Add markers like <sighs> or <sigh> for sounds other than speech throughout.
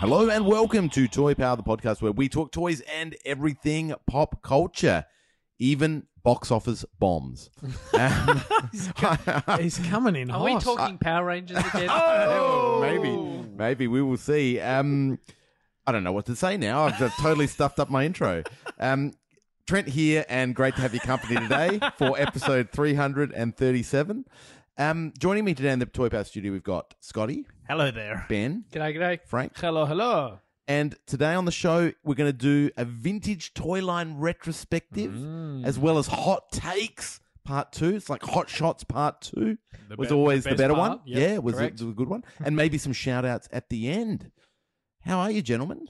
Hello and welcome to Toy Power, the podcast where we talk toys and everything pop culture, even box office bombs. <laughs> Um, <laughs> He's coming in Are we hot. talking Power Rangers again? <laughs> Oh, maybe, maybe we will see. Um, I don't know what to say now. I've just totally stuffed up my intro. Um, Trent here, and great to have your company today for episode 337. Um, joining me today in the Toy Power studio, we've got Scotty, Hello there. Ben, G'day, g'day. Frank, Hello, hello. And today on the show, we're going to do a vintage toy line retrospective, Mm. as well as hot takes part two. It's like hot shots part two The was be- always the the, better part. one. Yep, yeah, was a, correct. was a good one. <laughs> And maybe some shout outs at the end. How are you, gentlemen?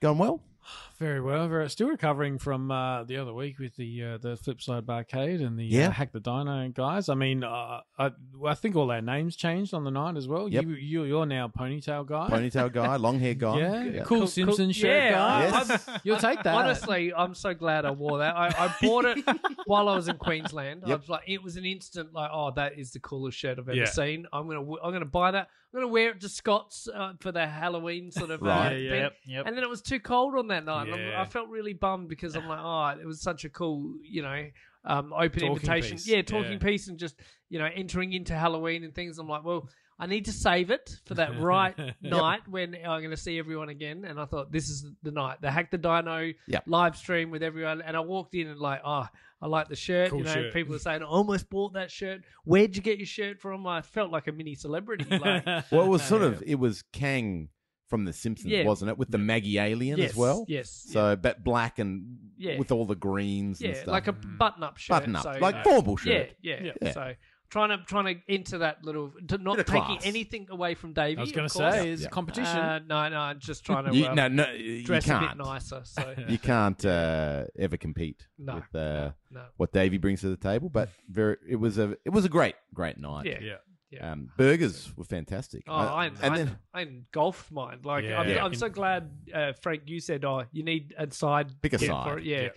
Going well? <sighs> <sighs> Very well. Very, still recovering from uh, the other week with the uh, the Flipside Barcade and the Yeah. uh, Hack the Dino guys. I mean, uh, I, I think all our names changed on the night as well. Yep. You, you you're now Ponytail guy. Ponytail guy, <laughs> long hair guy. Yeah, cool, Cool- Simpson cool- shirt yeah, guy. Yes. <laughs> You'll take that. Honestly, I'm so glad I wore that. I, I bought it <laughs> while I was in Queensland. I was like, it was an instant like, oh, that is the coolest shirt I've ever Yeah. seen. I'm gonna, w- I'm gonna buy that. I'm gonna wear it to Scott's uh, for the Halloween sort of Right. uh, Yeah, thing. yep, yep. And then it was too cold on that night. And I'm- Yeah. I felt really bummed because I'm like, oh, it was such a cool, you know, um, open Talking invitation. piece. Yeah, talking Yeah. piece and just, you know, entering into Halloween and things. I'm like, well, I need to save it for that <laughs> right night when I'm going to see everyone again. And I thought, this is the night. The Hack the Dino Yep. live stream with everyone. And I walked in and like, oh, I like the shirt. Cool you know, shirt. people were saying, I almost bought that shirt. Where'd you get your shirt from? I felt like a mini celebrity. Like, <laughs> Well, it was sort of, it was Kang from The Simpsons, Yeah. wasn't it? With the Maggie alien yes, as well. Yes. So, but black and Yeah. with all the greens and yeah, stuff. like a button-up shirt. button up, so, like uh, formal shirt. Yeah, yeah, Yeah. So trying to trying to enter that little, to not Bit of taking class. anything away from Davey. I was going going to say, is Yeah. competition. Uh, no, no, just trying to You, um, no, no, you dress a bit can't. nicer. So <laughs> You can't uh, ever compete No, with uh, no, what Davey brings to the table. But very, it was a it was a great great night. yeah. yeah. Yeah. Um, burgers were fantastic. Oh, I, and I, then I engulfed mine. Like Yeah. I'm, Yeah. I'm so glad, uh, Frank. You said, "Oh, you need a side Pick a dip side. for it." Yeah,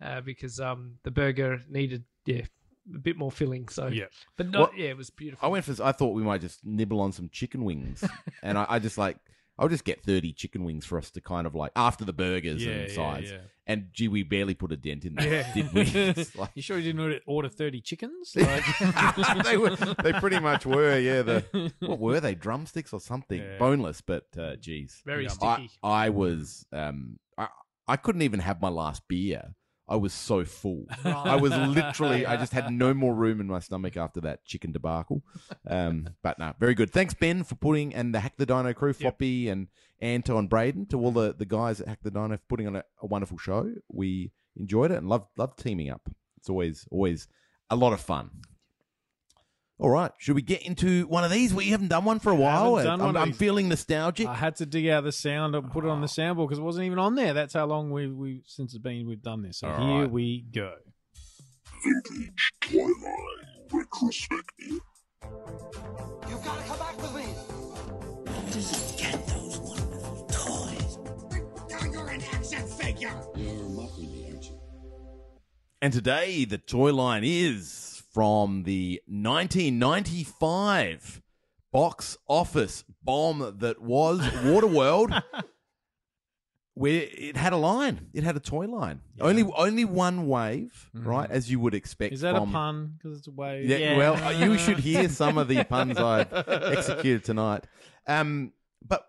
Uh, because um, the burger needed yeah a bit more filling. So Yeah. but no, Well, yeah, it was beautiful. I went for. I thought we might just nibble on some chicken wings, <laughs> and I, I just like I'll just get thirty chicken wings for us to kind of like after the burgers Yeah, and yeah, sides. yeah. And gee, we barely put a dent in there, Yeah. did we? <laughs> It's like- You sure you didn't order- order 30 chickens? <laughs> Like, <laughs> they were. They pretty much were. Yeah. The what were they? Drumsticks or something? Yeah. Boneless, but uh, geez. Very sticky. I, I was. Um. I I couldn't even have my last beer. I was so full. I was literally. I just had no more room in my stomach after that chicken debacle. Um. But no, very good. Thanks Ben for putting and the Hack the Dino crew, Floppy and Anto and Braden, to all the the guys at Hack the Dino for putting on a, a wonderful show. We enjoyed it and loved loved teaming up. It's always always a lot of fun. All right, should we get into one of these? We haven't done one for a while. Done I'm, one I'm feeling nostalgic. I had to dig out the sound and put it on the soundboard because it wasn't even on there. That's how long we we since it's been we've done this. So All here right. we go. Vintage Toy Line retrospective. You've gotta come back with me. Where doesn't get those wonderful toys. Now you're an action figure. You're mocking me, aren't you? And today, the toy line is from the 1995 box office bomb that was <laughs> Waterworld, <laughs> where it had a line. It had a toy line. Only only one wave, right? As you would expect. Is that from, a pun? Because it's a wave. Yeah, well, uh, you should hear <laughs> some of the puns I've executed tonight. Um, but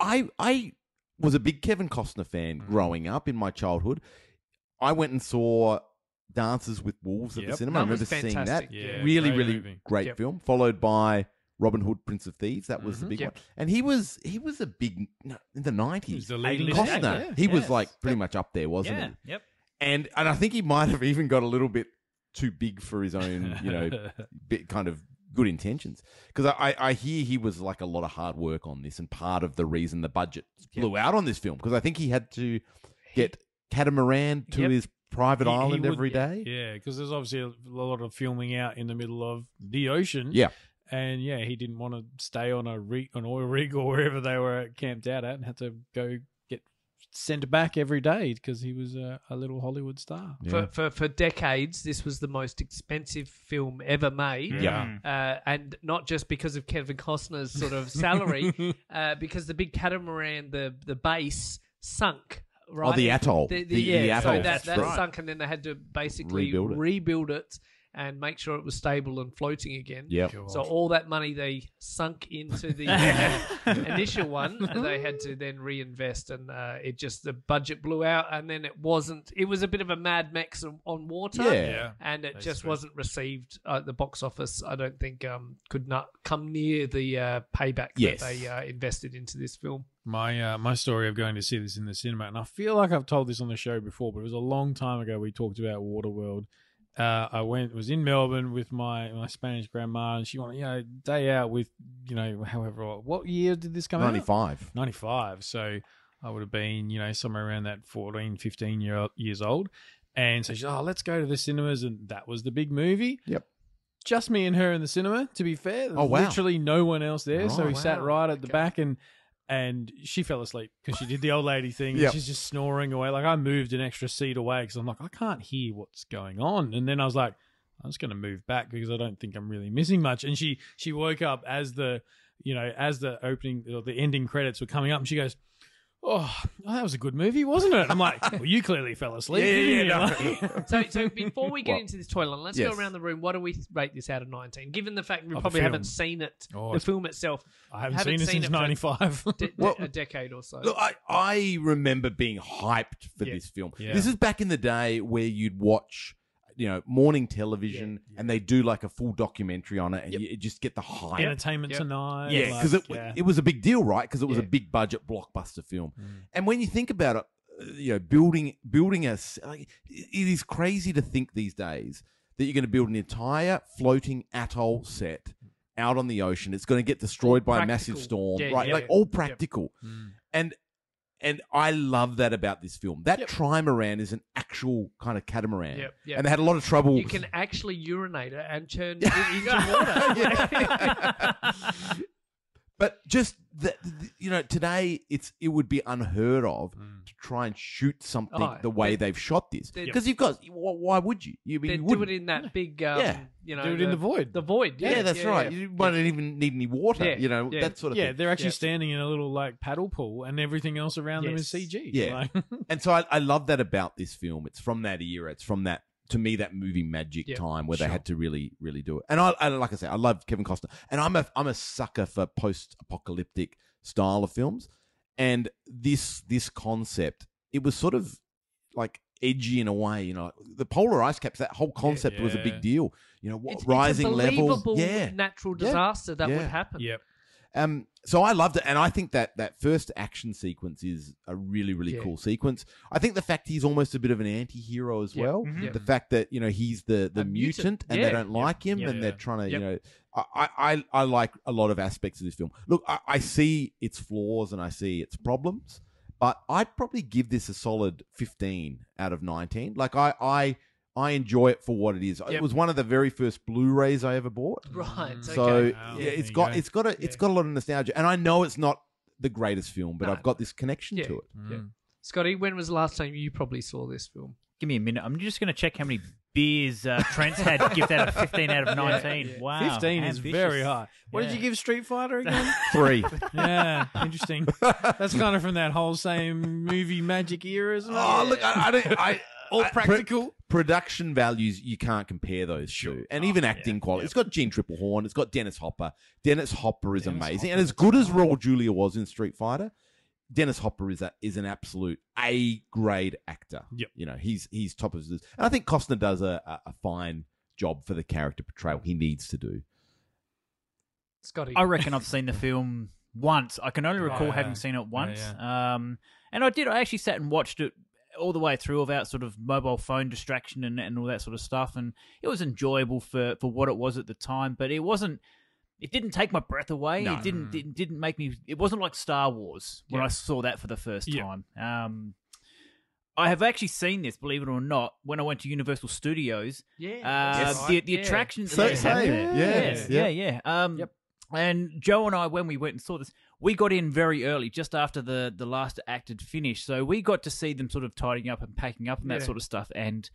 I I was a big Kevin Costner fan Mm. growing up in my childhood. I went and saw Dances with Wolves at the Yep. cinema. I That was remember seeing that. fantastic. Yeah, really, great really movie. great Yep. film. Followed by Robin Hood, Prince of Thieves. That was the Mhm. big Yep. one. And he was he was a big no, in the nineties. the leading A-list Costner, actor. Yeah, he was yes. like pretty much up there, wasn't yeah, he? yep. And and I think he might have even got a little bit too big for his own, you know, <laughs> bit kind of good intentions. Because I, I, I hear he was like a lot of hard work on this, and part of the reason the budget blew out on this film because I think he had to get catamaran to Yep. his private He- he island would- every day. Yeah, because there's obviously a lot of filming out in the middle of the ocean. Yeah. and yeah, he didn't want to stay on a rig, an oil rig or wherever they were camped out at, and had to go get sent back every day because he was a, a little Hollywood star. For, for for decades, this was the most expensive film ever made. Yeah. Uh, and not just because of Kevin Costner's sort of salary, <laughs> uh, because the big catamaran, the the base sunk. Right? Oh, the atoll. The, the, The- yeah, the so atoll. that, That's that right. sunk, and then they had to basically Rebuild it. rebuild it and make sure it was stable and floating again. Yep. So all that money they sunk into the uh, <laughs> initial one, they had to then reinvest, and uh, it just the budget blew out, and then it wasn't. It was a bit of a Mad Max on- on water, Yeah. and it That's just true. wasn't received at the box office. I don't think um, could not come near the uh, payback Yes. that they uh, invested into this film. My uh, my story of going to see this in the cinema, and I feel like I've told this on the show before, but it was a long time ago. We talked about Waterworld. Uh, I went was in Melbourne with my my Spanish grandma, and she wanted you know day out with you know however what year did this come out? 95. 95. So I would have been, you know, somewhere around that 14, 15 year, years old. And so she's, oh, let's go to the cinemas. And that was the big movie. Yep. Just me and her in the cinema, to be fair. Oh, wow. literally no one else there. so Right. we sat right at the Okay. back and and she fell asleep because she did the old lady thing. and She's just snoring away. Like I moved an extra seat away because I'm like, I can't hear what's going on. And then I was like, I'm just going to move back because I don't think I'm really missing much. And she she woke up as the you know as the opening or the ending credits were coming up, and she goes. Oh, oh, that was a good movie, wasn't it? I'm like, well, you clearly fell asleep. Yeah, didn't yeah, you? Like- <laughs> So, so before we get What? into this toilet, let's Yes. go around the room. What do we rate this out of 19? Given the fact we Oh, the probably haven't seen it, Oh, the it's- film itself, I haven't, Haven't seen it seen since it for- '95. de- de- Well- a decade or so. Look, I, I remember being hyped for Yeah. this film. Yeah. This is back in the day where you'd watch, you know, morning television and they do like a full documentary on it and Yep. you just get the hype. Entertainment Yep. Tonight. Yeah, because it, yeah. it was a big deal, right? Because it was a big budget blockbuster film. Mm. And when you think about it, uh, you know, building building a like, it is crazy to think these days that you're going to build an entire floating atoll set out on the ocean. It's going to get destroyed by a massive storm, Yeah, right? yeah, like yeah. all Yep. practical. Mm. And and I love that about this film. That Yep. trimaran is an actual kind of catamaran, Yep, yep. and they had a lot of trouble. you can actually urinate it and turn <laughs> it into water. <laughs> <laughs> But just that, you know, today it's it would be unheard of Mm. to try and shoot something Oh, the way they- they've shot this. they- Because you've got, why would you? You mean They you do it in that big, um, Yeah. you know, Do it in the void. The void, yeah, yeah, that's yeah, right. yeah. You won't even need any water. Yeah, You know yeah. that sort of thing. yeah, thing. they're actually Yeah. standing in a little like paddle pool, and everything else around them is CG. Yeah. Like- And so I, I love that about this film. It's from that era. It's from that to me that movie magic Yeah, time where they had to really really do it. And I, I like I say, I love Kevin Costner, and I'm a I'm a sucker for post apocalyptic style of films. And this this concept, it was sort of like edgy in a way. You know, the polar ice caps. That whole concept was a big deal. You know, what, It's, rising it's a levels. Yeah, natural Yeah. disaster that Yeah. would happen. yep. Um, so I loved it, and I think that that first action sequence is a really, really Yeah. cool sequence. I think the fact he's almost a bit of an anti-hero as Yeah. well. Mhm. Yeah. The fact that you know he's the the mutant, mutant. and they don't like him, and they're trying to you know. I, I I like a lot of aspects of this film. Look, I, I see its flaws and I see its problems, but I'd probably give this a solid fifteen out of nineteen. Like I I I enjoy it for what it is. It was one of the very first Blu-rays I ever bought. <laughs> Right. So okay. Wow. yeah, There it's you got go. it's got a it's Yeah. got a lot of nostalgia, and I know it's not the greatest film, but No. I've got this connection Yeah. to it. Yeah. Mm. Scotty, when was the last time you probably saw this film? Give me a minute. I'm just going to check how many beers uh, Trent's had to give that a 15 out of 19. yeah. Wow. 15 is very high. What did you give Street Fighter again? <laughs> Three. yeah, interesting. <laughs> That's kind of from that whole same movie magic era, isn't it? oh look, I, I don't. I all I- pro- practical. production values you can't compare those two, and even acting quality. It's got Jeanne Tripplehorn. It's got Dennis Hopper. Dennis Hopper is Dennis amazing, Hopper, and as good as Raul Julia was in Street Fighter. Dennis Hopper is a, is an absolute A grade actor. Yep. You know, he's he's top of his. And I think Costner does a, a, a fine job for the character portrayal he needs to do. Scotty. I reckon I've seen the film once. I can only recall yeah. having seen it Yeah, once. Um, and I did. I actually sat and watched it all the way through without sort of mobile phone distraction and, and all that sort of stuff. And it was enjoyable for, for what it was at the time, but it wasn't. It didn't take my breath away. No. It didn't, didn't didn't make me. It wasn't like Star Wars when Yeah. I saw that for the first Yeah. time. Um, I have actually seen this, believe it or not, when I went to Universal Studios. Yeah. Uh, that's the the yeah. attractions So- that they had yeah, there. yeah, Yes, yeah. yeah, yeah. Um, Yep. And Joe and I, when we went and saw this, we got in very early, just after the the last act had finished. So we got to see them sort of tidying up and packing up and that Yeah. sort of stuff. And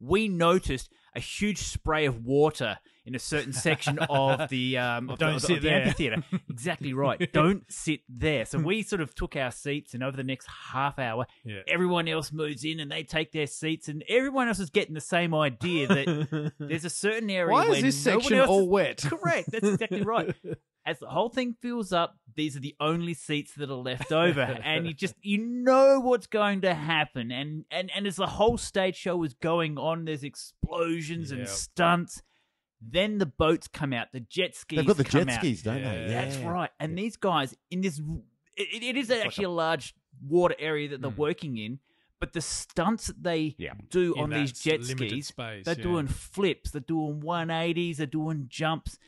we noticed a huge spray of water in a certain section <laughs> of the um of Don't of the, sit of the there. amphitheater. <laughs> exactly right. Don't sit there. So we sort of took our seats, and over the next half hour, Yeah. everyone else moves in and they take their seats, and everyone else is getting the same idea that <laughs> there's a certain area. Why is this section all is- wet? Correct. That's exactly right. As the whole thing fills up, these are the only seats that are left <laughs> over, and you just you know what's going to happen. And and and as the whole stage show is going on, there's explosions and stunts. Then the boats come out, the jet skis. They've got the come jet out. skis, don't they? Yeah. That's right. And these guys in this, it, it is actually a large water area that they're Mm. working in. But the stunts that they Yeah. do In on these that jet limited skis, space, they're yeah. doing flips, they're doing 180s, they're doing jumps.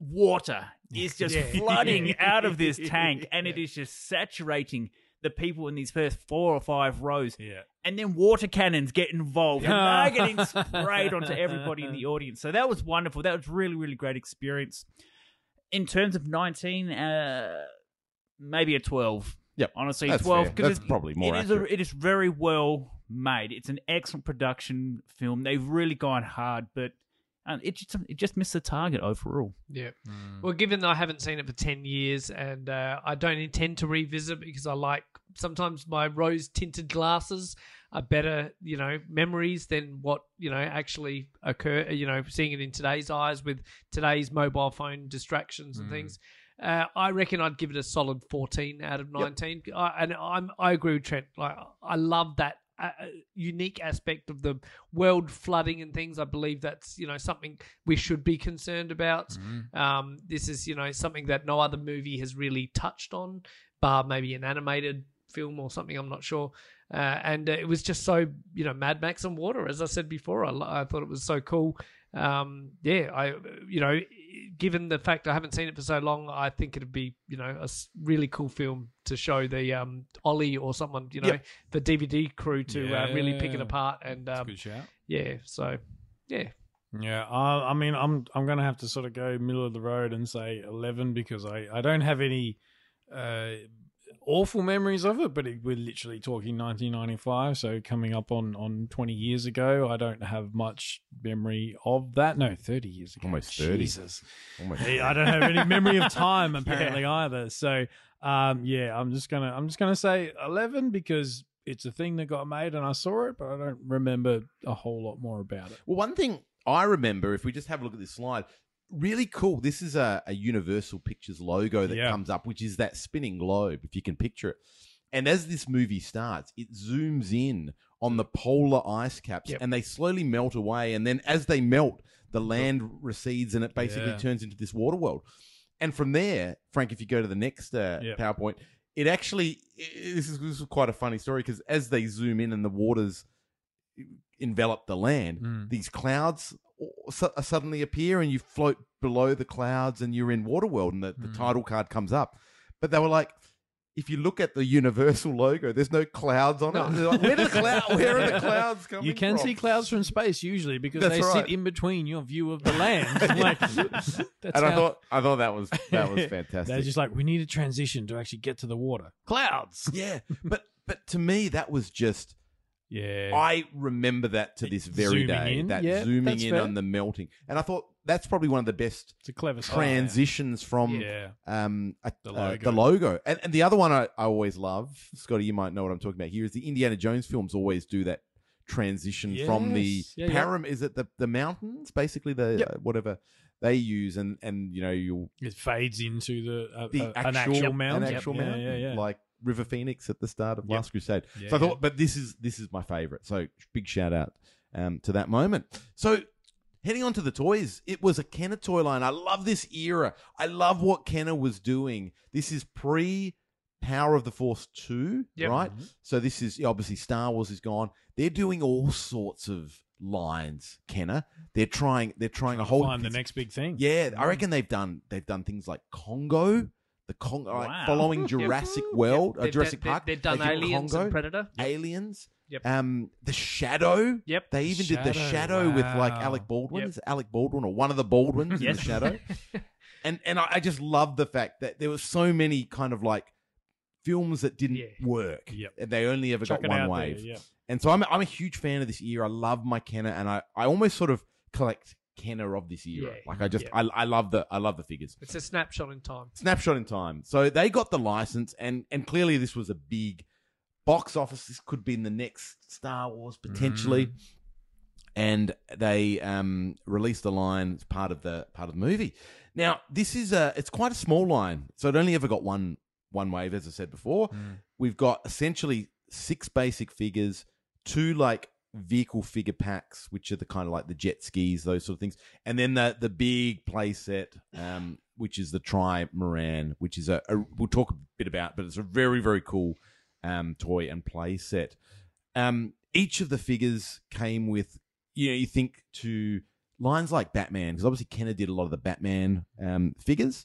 Water is <laughs> just Yeah. flooding out of this tank, <laughs> and it is just saturating the people in these first four or five rows. Yeah. And then water cannons get involved, and they're getting <laughs> sprayed onto everybody in the audience. So that was wonderful. That was really, really great experience. In terms of 19, uh, maybe a 12. Yep, honestly, that's 12 fair. because That's probably more it is a, it is very well made. It's an excellent production film. They've really gone hard, but um, it just it just missed the target overall. Yeah. Well, given that I haven't seen it for 10 years and uh, I don't intend to revisit because I like sometimes my rose tinted glasses are better, you know, memories than what, you know, actually occur, you know, seeing it in today's eyes with today's mobile phone distractions and things. Uh, I reckon I'd give it a solid 14 out of 19. I, and I'm, I agree with Trent. Like, I love that uh, unique aspect of the world flooding and things. I believe that's you know something we should be concerned about. Um, this is you know something that no other movie has really touched on, bar maybe an animated film or something. I'm not sure. Uh, and uh, it was just so you know Mad Max and water, as I said before. I, I thought it was so cool. Um, yeah, I you know, given the fact I haven't seen it for so long, I think it'd be you know a really cool film to show the um Ollie or someone you know Yep. the DVD crew to uh, really pick it apart and um, yeah. So yeah, Yeah, uh, I mean, I'm I'm gonna have to sort of go middle of the road and say eleven because I I don't have any uh, awful memories of it, but it, we're literally talking 1995, so coming up on on 20 years ago. I don't have much memory of that. No, 30 years ago. Almost 30. Jesus. Almost Hey, I don't have any memory of time <laughs> apparently either. So um, yeah, I'm just gonna I'm just gonna say 11 because it's a thing that got made and I saw it, but I don't remember a whole lot more about it. Well, one thing I remember, if we just have a look at this slide, really cool. This is a, a Universal Pictures logo that Yeah. comes up, which is that spinning globe, if you can picture it. And as this movie starts, it zooms in on the polar ice caps Yep. and they slowly melt away. And then as they melt, the land recedes and it basically Yeah. turns into this water world. And from there, Frank, if you go to the next uh, Yep. PowerPoint, it actually, i- this is, this is quite a funny story because as they zoom in and the waters envelop the land, Mm. these clouds su- suddenly appear and you float below the clouds and you're in Waterworld and the, the Mm. title card comes up. But they were like, if you look at the Universal logo, there's no clouds on it. Like, where, the cloud, <laughs> where are the clouds coming You can from? see clouds from space usually because That's they right. sit in between your view of the <laughs> land. <laughs> like, that's And I thought, I thought that was that was fantastic. they're just like we need a transition to actually get to the water. Clouds. yeah, but but to me that was just Yeah. I remember that to this very Zooming day. in, That yeah, zooming that's in fair. on the melting, and I thought that's probably one of the best it's a clever style. transitions from Yeah. um a, The uh, logo. the logo. And, and the other one I, I always love, Scotty, you might know what I'm talking about here, is the Indiana Jones films always do that transition from the Yes. Yeah, yeah. param. Is it the the mountains? Basically, the uh, whatever they use, and and you know you'll It fades into the, uh, the uh, actual an actual mount. an Yep. actual yeah, mountain, Yeah, yeah. like River Phoenix at the start of Yep. Last Crusade. Yeah, so I thought, but this is this is my favorite. So big shout out um, to that moment. So heading on to the toys, it was a Kenner toy line. I love this era. I love what Kenner was doing. This is pre Power of the Force 2, Yep. right? So this is obviously Star Wars is gone. They're doing all sorts of lines, Kenner. They're trying they're trying a whole Find the next big thing. Yeah, I reckon they've done they've done things like Congo, the Congo like following <laughs> Jurassic World, uh, They've- Jurassic they've- Park. They've done They Aliens Congo, and Predator. Aliens. Yep. Um, the Shadow. Yep. They even did the Shadow, Shadow with like. Alec Baldwin. Yep. Is it Alec Baldwin or one of the Baldwins in the Shadow? <laughs> and and I, I just love the fact that there were so many kind of like films that didn't Yeah. work. Yep. And they only ever Chuck got one out wave. there. Yeah. And so I'm I'm a huge fan of this year. I love my Kenner, and I, I almost sort of collect Kenner of this era. Yeah. Like I just Yeah. I, I love the I love the figures. It's a snapshot in time. Snapshot in time. So they got the license, and and clearly this was a big box office. This could be in the next Star Wars potentially. And they um, released the line as part of the part of the movie. Now this is a it's quite a small line, so it only ever got one one wave, as I said before. We've got essentially six basic figures, two like vehicle figure packs, which are the kind of like the jet skis, those sort of things, and then the the big play set, um, which is the Trimaran, which is a, a we'll talk a bit about, but it's a very very cool um, toy and play set. Um, each of the figures came with, you know, you think to lines like Batman, because obviously Kenner did a lot of the Batman um, figures,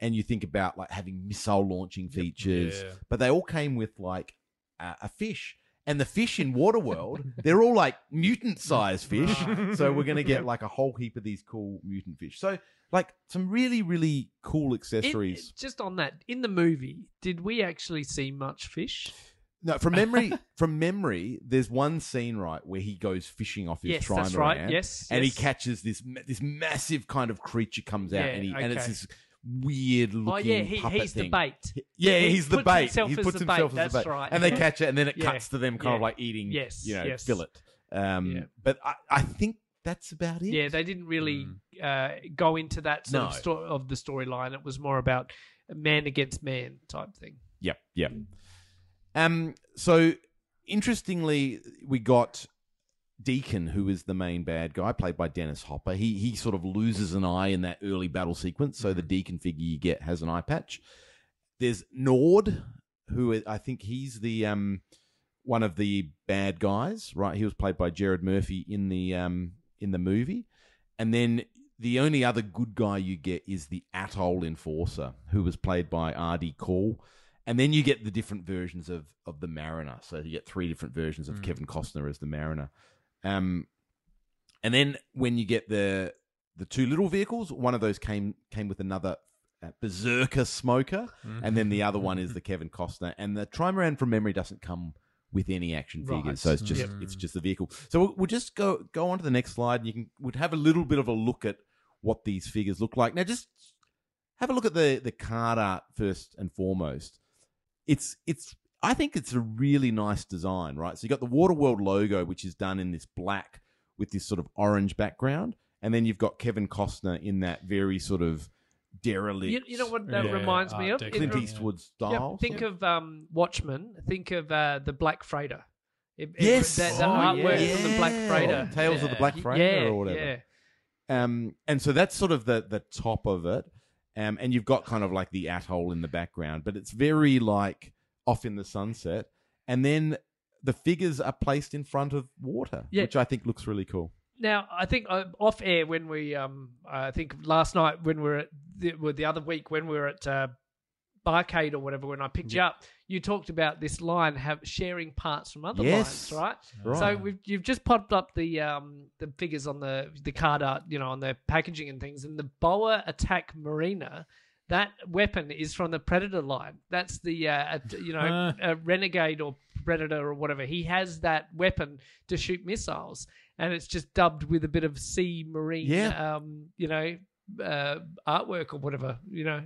and you think about like having missile launching features, Yeah. but they all came with like a, a fish. And the fish in Waterworld, they're all like mutant sized fish. <laughs> so we're going to get like a whole heap of these cool mutant fish. So, like, some really, really cool In- accessories. just on that, in the movie, did we actually see much fish? No, from memory, <laughs> from memory, there's one scene right where he goes fishing off his Yes, trimaran. that's right. Yes, and yes. he catches this this massive kind of creature comes out, Yeah, and he and it's this weird looking. Oh yeah, he, he's the bait. Yeah, He he's the puts bait. himself he as puts the himself bait, as the that's bait, right. and they <laughs> catch it, and then it Yeah, cuts to them kind of yeah. like eating, Yes, you know, yes. fillet. Um, Yeah. But I, I think that's about it. Yeah, they didn't really uh, go into that sort of, No. sto- of the storyline. It was more about man against man type thing. Yep, yep. Um, so interestingly, we got Deacon, who is the main bad guy, played by Dennis Hopper. He he sort of loses an eye in that early battle sequence, so the Deacon figure you get has an eye patch. There's Nord, who I think he's the um one of the bad guys, right? He was played by Gerard Murphy in the um in the movie, and then the only other good guy you get is the Atoll Enforcer, who was played by R.D. Call. And then you get the different versions of, of the Mariner. So you get three different versions of Kevin Costner as the Mariner. Um, and then when you get the the two little vehicles, one of those came came with another uh, Berserker smoker, and then the other one is the <laughs> Kevin Costner. And the Trimaran from memory doesn't come with any action Right. figures, so it's just Yep. it's just the vehicle. So we'll, we'll just go go on to the next slide, and you can would have a little bit of a look at what these figures look like. Now, just have a look at the the card art first and foremost. It's it's I think it's a really nice design, right? So you got the Waterworld logo, which is done in this black with this sort of orange background, and then you've got Kevin Costner in that very sort of derelict. You, you know what that Yeah, reminds me of? Deco. It Clint re- Eastwood yeah, style. think of um, Watchmen. Think of uh, the Black Freighter. It, it- Yes. that, that Oh, artwork yeah. from the Black Freighter. Tales of the Black Freighter yeah, or whatever. Yeah. Um, and so that's sort of the the top of it. Um, and you've got kind of like the atoll in the background, but it's very like off in the sunset. And then the figures are placed in front of water, Yeah. which I think looks really cool. Now, I think uh, off air when we, um, I think last night when we were at the, well, the other week when we were at uh, Barcade or whatever, when I picked you up, you talked about this line have sharing parts from other Yes. lines, right? Right. So we've, you've just popped up the um, the figures on the the card art, you know, on the packaging and things, and the Bola Attack Mariner. That weapon is from the Predator line. That's the uh, at- you know Huh. a renegade or predator or whatever. He has that weapon to shoot missiles, and it's just dubbed with a bit of sea marine, Yeah. um, you know, uh, artwork or whatever, you know,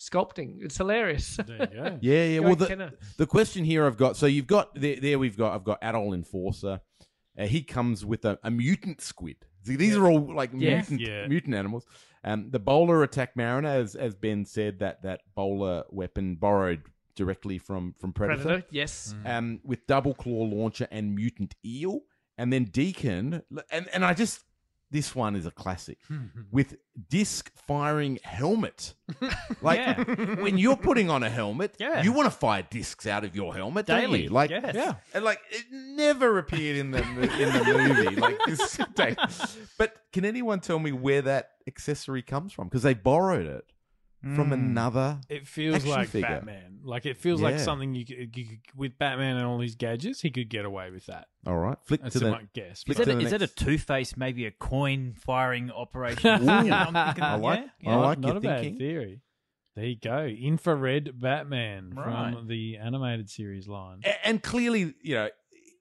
sculpting. It's hilarious. There you go. <laughs> Yeah, yeah. Go Well, the, Kenner. the question here I've got so you've got there, there we've got I've got Atoll Enforcer. Uh, he comes with a, a mutant squid. See, these are all like Yeah. mutant Yeah. mutant animals. Um, the Bola Attack Mariner, as as Ben said, that that bola weapon borrowed directly from from Predator. Predator, yes. um, with double claw launcher and mutant eel, and then Deacon, and and I just this one is a classic <laughs> with disc firing helmet. <laughs> Like Yeah. when you're putting on a helmet, Yeah. you want to fire discs out of your helmet don't Daily. you? Like Yes. Yeah. and like it never appeared in the mo- in the movie. Like this, <laughs> day. but can anyone tell me where that accessory comes from? Because they borrowed it from Mm. another. It feels Action like figure. Batman. Like it feels like Yeah. something you, could, you could, with Batman and all his gadgets, he could get away with that. All right, flick That's to the. guess. Is Flick that, to a, the is that a next- Two Face, maybe a coin firing operation? Ooh. <laughs> I'm thinking, I like- yeah, I yeah. like not your a bad thinking. theory. There you go, infrared Batman Right. from the animated series line. A- and clearly, you know,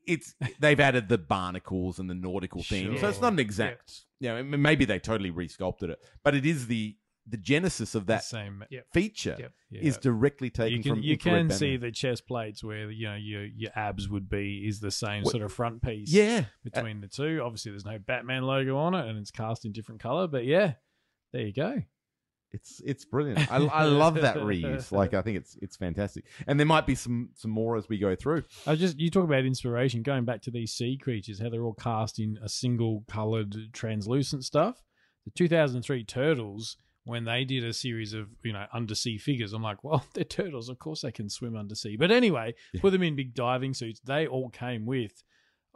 it's they've added the barnacles and the nautical theme, so it's not an exact. You know, m- maybe they totally resculpted it, but it is the the genesis of that same. Feature Yep. Yeah. is directly taken you can from. you can see the chest plates where you know your your abs would be is the same What- sort of front piece. yeah, between the two. Obviously, there's no Batman logo on it, and it's cast in different color. But yeah, there you go. It's it's brilliant. I, I love that reuse. <laughs> Like I think it's it's fantastic. And there might be some some more as we go through. I just you talk about inspiration going back to these sea creatures, how they're all cast in a single colored translucent stuff. The 2003 turtles, when they did a series of you know undersea figures, I'm like, well, <laughs> they're turtles, of course they can swim undersea. But anyway, Yeah. put them in big diving suits. They all came with.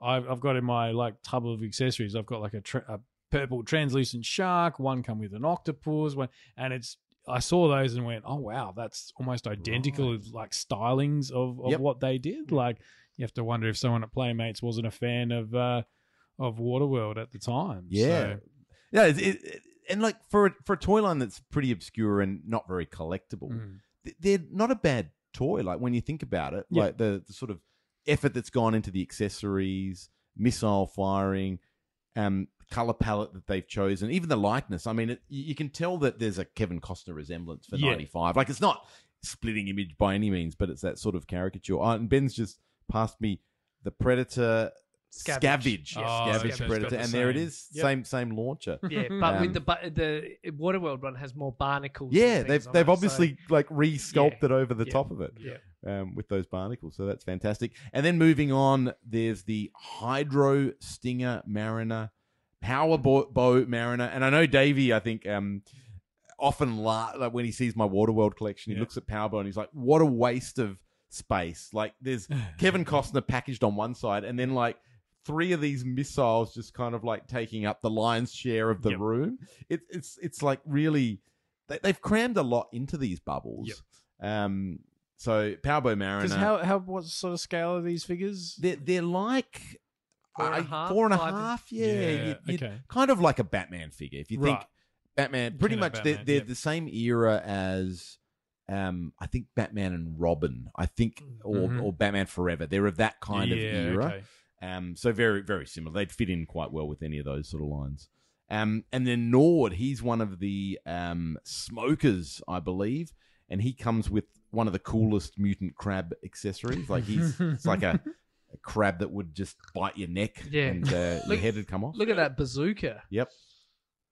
I've, I've got in my like tub of accessories. I've got like a, tra- a purple translucent shark. One come with an octopus. One and it's. I saw those and went, oh wow, that's almost identical, with like stylings of, of Yep. what they did. Like you have to wonder if someone at Playmates wasn't a fan of uh, of Waterworld at the time. Yeah, So, yeah, it, it, it- and like for a, for a toy line that's pretty obscure and not very collectible, mm. they're not a bad toy. Like when you think about it, Yeah. like the, the sort of effort that's gone into the accessories, missile firing, um, color palette that they've chosen, even the likeness. I mean, it, you you can tell that there's a Kevin Costner resemblance for Yeah. '95. Like it's not splitting image by any means, but it's that sort of caricature. Oh, and Ben's just passed me the Predator. Scavage. Scavage, Oh, Scavage okay, Predator, the and there it is, same. Yep. same same launcher. Yeah, but Um, with the bu- the Waterworld one has more barnacles. Yeah, and they've on they've it, so- obviously like re-sculpted over the Yeah. top of it Yeah. um, with those barnacles, so that's fantastic. And then moving on, there's the Hydro Stinger Mariner, Power Bo- Bow Mariner, and I know Davey. I think um, often la- like when he sees my Waterworld collection, he Yeah. looks at Power Bow and he's like, "What a waste of space!" Like there's <laughs> Kevin Costner packaged on one side, and then like three of these missiles just kind of like taking up the lion's share of the Yep. room. It, it's it's like really they, they've crammed a lot into these bubbles. Um, so Powerbow Mariner, Because how how what sort of scale are these figures? they're they're like Four and a uh, half, four and a five half, yeah, Yeah, you- you'd- okay. kind of like a Batman figure. If you think Right. Batman, pretty Kinda much they're, they're yep. the same era as. Um, I think Batman and Robin. I think, or, Mhm. or Batman Forever. They're of that kind of era. okay. Um, so very, very similar. They'd fit in quite well with any of those sort of lines. Um, and then Nord, he's one of the um, smokers, I believe, and he comes with one of the coolest mutant crab accessories. Like he's, it's like a, <laughs> a crab that would just bite your neck, Yeah. and uh, your Look- head would come off. Look at that bazooka. Yep.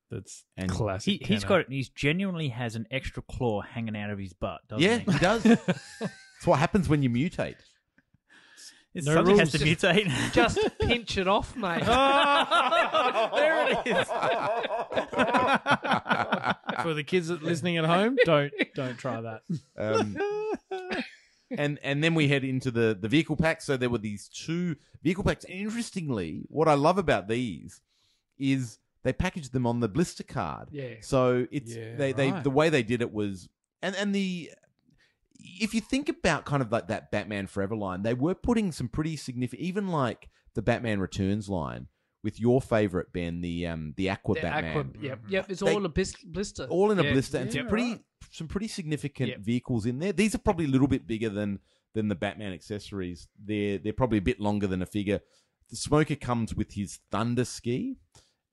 That's And- classic. He, he's Kenner. got. He's genuinely has an extra claw hanging out of his butt. Doesn't Yeah, he? he does. <laughs> It's what happens when you mutate. It's No something has to rules. mutate. Just pinch it off, mate. <laughs> there it is. <laughs> for the kids listening at home. Don't don't try that. Um, and and then we head into the the vehicle pack. So there were these two vehicle packs. And interestingly, what I love about these is they packaged them on the blister card. Yeah. So it's Yeah, they, they right. the way they did it was and and the if you think about kind of like that Batman Forever line, they were putting some pretty significant even like the Batman Returns line with your favorite Ben, the um the Aqua The Batman aqua, yep, yep. It's They- all a bis- blister. all in a Yeah. blister and Yeah, some pretty right. some pretty significant Yep. vehicles in there. These are probably a little bit bigger than than the Batman accessories. They're they're probably a bit longer than a figure. The Smoker comes with his Thunder Ski,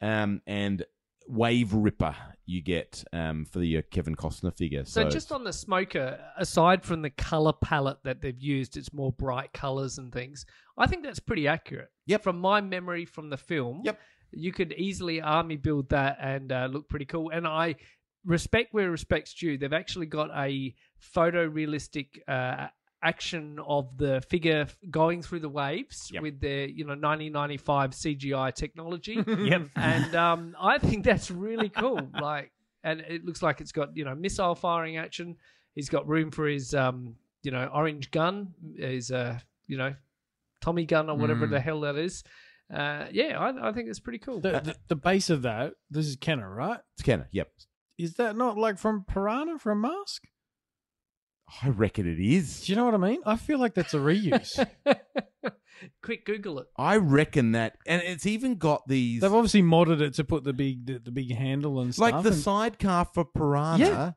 um, and Wave Ripper you get um for the uh, Kevin Costner figure. So, So, just on the smoker, aside from the color palette that they've used, it's more bright colors and things. I think that's pretty accurate. Yep. From my memory from the film. Yep. You could easily army build that and uh, look pretty cool. And I respect where respect's due. They've actually got a photorealistic uh, action of the figure going through the waves Yep. with their you know 1995 CGI technology. <laughs> Yep. and um, I think that's really cool. <laughs> Like, and it looks like it's got you know missile firing action. He's got room for his um, you know orange gun, his uh, you know Tommy gun or whatever Mm. the hell that is. Uh, yeah, I, I think it's pretty cool. The, the, the base of that, this is Kenner, right? It's Kenner. Yep. Is that not like from Piranha from Mask? I reckon it is. Do you know what I mean? I feel like that's a reuse. <laughs> Quick, Google it. I reckon that, and it's even got these They've obviously modded it to put the big the, the big handle and stuff. like the and- sidecar for Piranha. Yeah.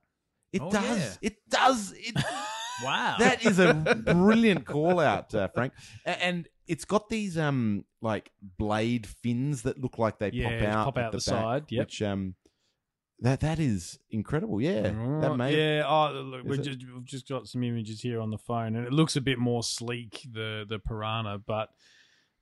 It Oh, does. yeah. It does. It, <laughs> <laughs> Wow. that is a brilliant call out, uh, Frank. A- And it's got these um like blade fins that look like they Yeah, pop out, pop at out the, the back, side, yep. Which um that that is incredible. Yeah, that Right, may yeah. Oh, look, we it? just, we've just got some images here on the phone, and it looks a bit more sleek the the Piranha, but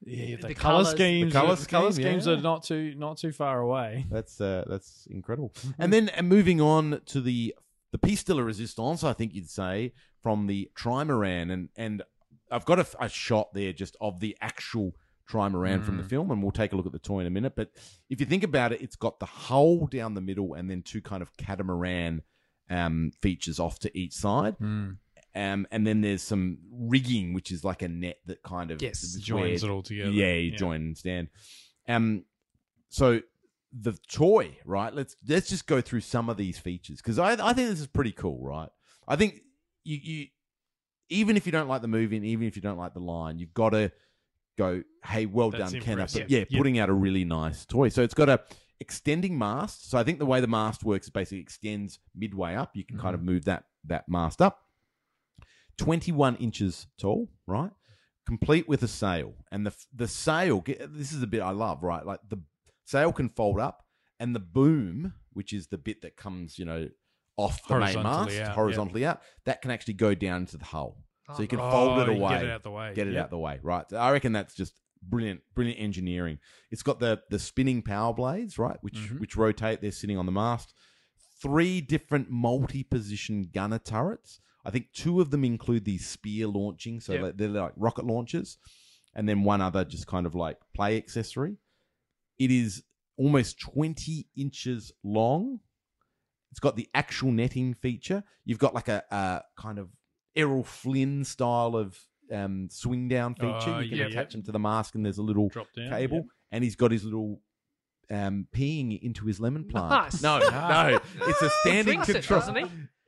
yeah, the, The color colours- schemes, The colour the color scheme, schemes yeah. are not too not too far away. That's uh, that's incredible. <laughs> and then uh, moving on to the the piece de la resistance, I think you'd say from the trimaran, and and I've got a, a shot there just of the actual trimaran from the film, and we'll take a look at the toy in a minute. But if you think about it, it's got the hull down the middle, and then two kind of catamaran um, features off to each side. Um, and then there's some rigging, which is like a net that kind of Yes. Joins where- it all together. yeah, you join and stand. Um, so the toy, right? Let's let's just go through some of these features because I I think this is pretty cool, right? I think you you even if you don't like the movie and even if you don't like the line, you've got to go, hey, well That's done, Kenner. But yeah, Yeah. putting out a really nice toy. So it's got a extending mast. So I think the way the mast works is basically extends midway up. You can kind of mm-hmm. move that that mast up. 21 inches tall, right? Complete with a sail. And the the sail, this is a bit I love, right? Like the sail can fold up and the boom, which is the bit that comes, you know, off the main mast, out, horizontally out, that can actually go down into the hull. So you can Oh, fold it away Get it out the way. get it Yep. out the way, right? I reckon that's just brilliant, brilliant engineering. It's got the the spinning power blades, right, which Mm-hmm. which rotate. They're sitting on the mast. Three different multi-position gunner turrets. I think two of them include these spear launching, so Yep. they're like rocket launchers, and then one other just kind of like play accessory. It is almost twenty inches long. It's got the actual netting feature. You've got like a, a kind of Errol Flynn style of um, swing down feature. Oh, you can yeah, attach yeah. him to the mask, and there's a little Drop down. cable, yep. and he's got his little um, peeing into his lemon plant. Nice. <laughs> No, no, <laughs> it's a standing drinks it, control. he?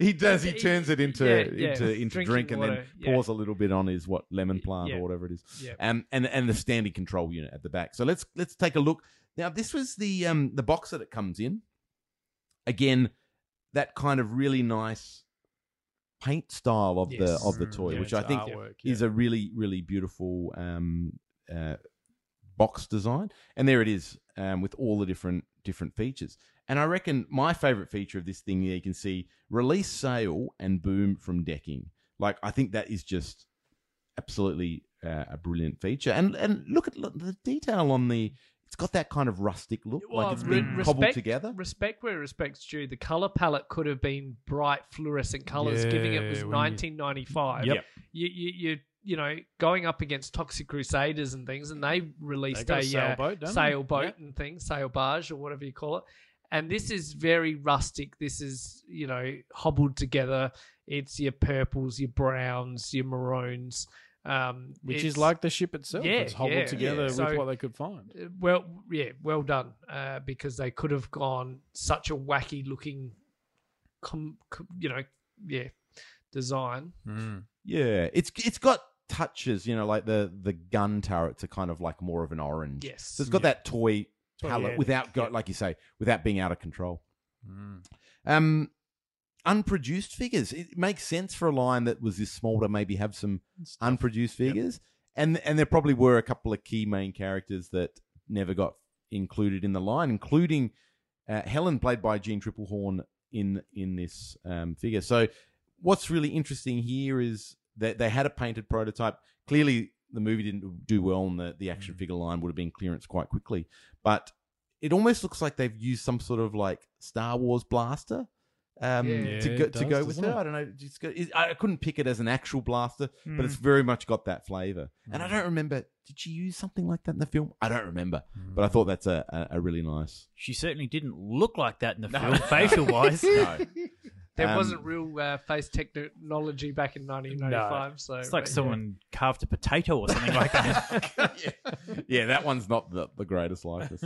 He does. He turns it into yeah, yeah, into into drink, and then water, yeah. pours a little bit on his what lemon plant Yeah. or whatever it is. Yeah. Um, and and the standing control unit at the back. So let's let's take a look. Now this was the um the box that it comes in. Again, that kind of really nice paint style of Yes. the of the toy, yeah, which I think artwork, is yeah. a really really beautiful um uh, box design. And there it is um, with all the different different features. And I reckon my favorite feature of this thing, you can see release sail and boom from decking. Like I think that is just absolutely uh, a brilliant feature. And and look at look, the detail on the. It's got that kind of rustic look, like it's been cobbled respect, together. Respect where it respect's due. The color palette could have been bright fluorescent colors, giving it was Yeah, when you- 1995. Yep. You, you, you, you know, going up against Toxic Crusaders and things, and they released got a a, sailboat, uh, sailboat Yep. and things, sail barge or whatever you call it. And this is very rustic. This is, you know, hobbled together. It's your purples, your browns, your maroons. Um, Which is like the ship itself. Yeah, it's hobbled yeah, together yeah. with So- what they could find. uh, well, yeah, well done. Uh, because they could have gone such a wacky looking, com, com- you know, yeah, design. Yeah, it's it's got touches, you know, like the the gun turrets are kind of like more of an orange. Yes. so it's got that toy palette without go, Yeah. like you say, without being out of control. Mm. Um, unproduced figures. It makes sense for a line that was this small to maybe have some unproduced figures, and and there probably were a couple of key main characters that never got included in the line, including uh, Helen, played by Jeanne Tripplehorn in in this um, figure. So, what's really interesting here is that they had a painted prototype. Clearly, the movie didn't do well, and the, the action figure line would have been clearance quite quickly. But it almost looks like they've used some sort of like Star Wars blaster Um, Yeah, to go to does, go with her, it? I don't know. Just go, I couldn't pick it as an actual blaster, but Hmm. it's very much got that flavor. And I don't remember. Did she use something like that in the film? I don't remember, but I thought that's a, a, a really nice. She certainly didn't look like that in the <laughs> film, facial wise. <laughs> No. <laughs> There Um, wasn't real uh, face technology back in 1995, so It's like but, yeah. someone carved a potato or something like that. yeah, that one's not the, the greatest likeness.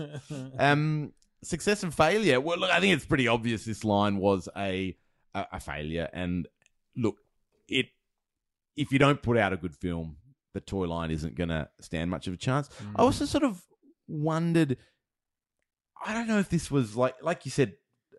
Um, success and failure. Well, look, I think it's pretty obvious this line was a a, a failure. And look, it if you don't put out a good film, the toy line isn't going to stand much of a chance. I also sort of wondered. I don't know if this was like like you said.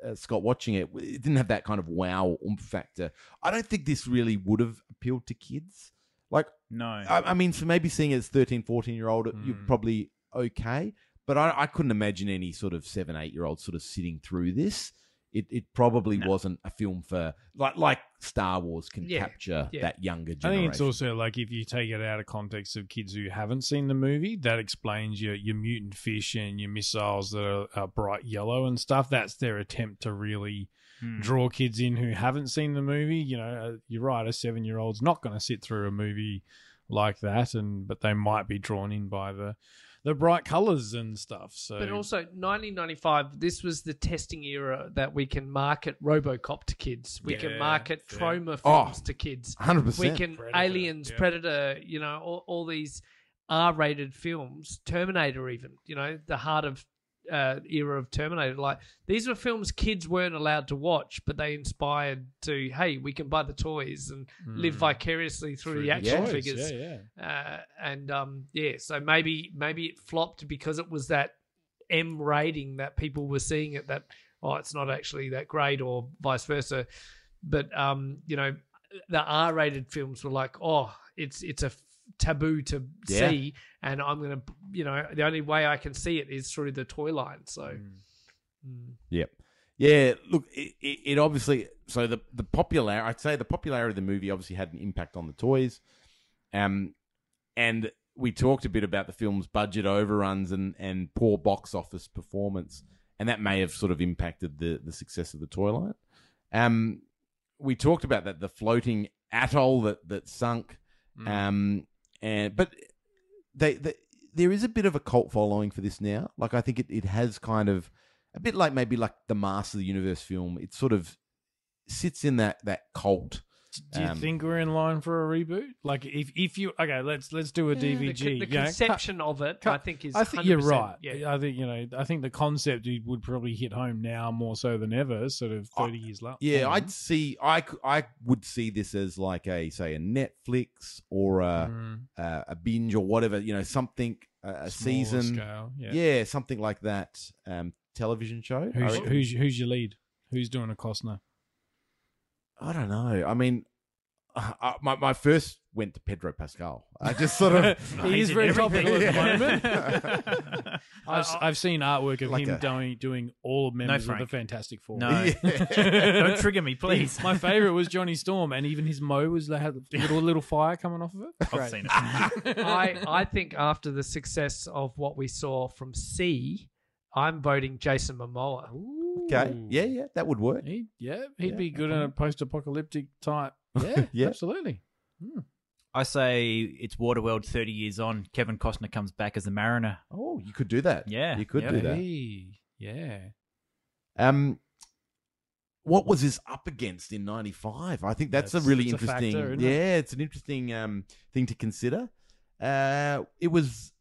Uh, Scott, watching it, it didn't have that kind of wow oomph factor. I don't think this really would have appealed to kids. Like, No. I, I mean, for maybe seeing it as 13, 14 year old, you're Mm. probably okay. But I, I couldn't imagine any sort of seven, eight year old sort of sitting through this. It, it probably No. wasn't a film for like like Star Wars can Yeah, capture yeah. that younger I generation. think it's also like if you take it out of context of kids who haven't seen the movie, that explains your your mutant fish and your missiles that are, are bright yellow and stuff. That's their attempt to really Hmm. draw kids in who haven't seen the movie. You know, uh, you're right. A seven year old's not going to sit through a movie like that, and but they might be drawn in by the the bright colors and stuff. So, But also, 1995, this was the testing era that we can market RoboCop to kids. We can market yeah. Troma Oh, films to kids. 100%. We can Predator, Aliens, yeah. Predator, you know, all, all these R-rated films, Terminator, even, you know, the heart of uh, era of Terminator. Like these were films kids weren't allowed to watch, but they inspired to, hey, we can buy the toys and live vicariously through, the action toys, figures Yeah, yeah. uh, and um, yeah, so maybe maybe it flopped because it was that M rating that people were seeing it that oh it's not actually that great or vice versa, but um, you know the R rated films were like oh it's it's a taboo to Yeah. see and I'm gonna you know the only way I can see it is through the toy line so. Mm. Yep. Yeah, look, it, it, it obviously so the the popular I'd say the popularity of the movie obviously had an impact on the toys, um, and we talked a bit about the film's budget overruns and and poor box office performance, and that may have sort of impacted the the success of the toy line. Um, we talked about that the floating atoll that that sunk, um, and but they, they there is a bit of a cult following for this now. Like I think it, it has kind of a bit like maybe like the Master of the Universe film. It sort of sits in that that cult. Do you Um, think we're in line for a reboot? Like, if if you okay, let's let's do a The, DVG. co- the you know, conception of it, cut- I think, is. I think you're right. Yeah. I think you know. I think the concept would probably hit home now more so than ever. Sort of thirty years later. Yeah, I'd see. I I would see this as like a say a Netflix or a Mm, a, a binge or whatever. You know, something a, a smaller season. scale. Yeah. Yeah. something like that. Um, television show. Who's who's who's your lead? Who's doing a Costner? I don't know. I mean, uh, my my first went to Pedro Pascal. I just sort of <laughs> he is very topical at the <laughs> moment. <laughs> I've, I've seen artwork of Like him a- doing doing all of members of the Fantastic Four. No. Don't trigger me, please. My favorite was Johnny Storm, and even his mo was they had a little little fire coming off of it. I've Great. seen it. I I think after the success of what we saw from C, I'm voting Jason Momoa. Okay. Yeah, yeah, that would work. He, yeah, he'd Yeah, be good in a post-apocalyptic type. <laughs> Yeah, Yeah. absolutely. I say it's Waterworld 30 years on. Kevin Costner comes back as a mariner. Oh, you could do that. Yeah, you could yeah. do that. Hey, yeah. Um, what was this up against in '95? I think that's, That's- a really it's a interesting. factor, isn't it? yeah, it's an interesting um thing to consider. Uh, it was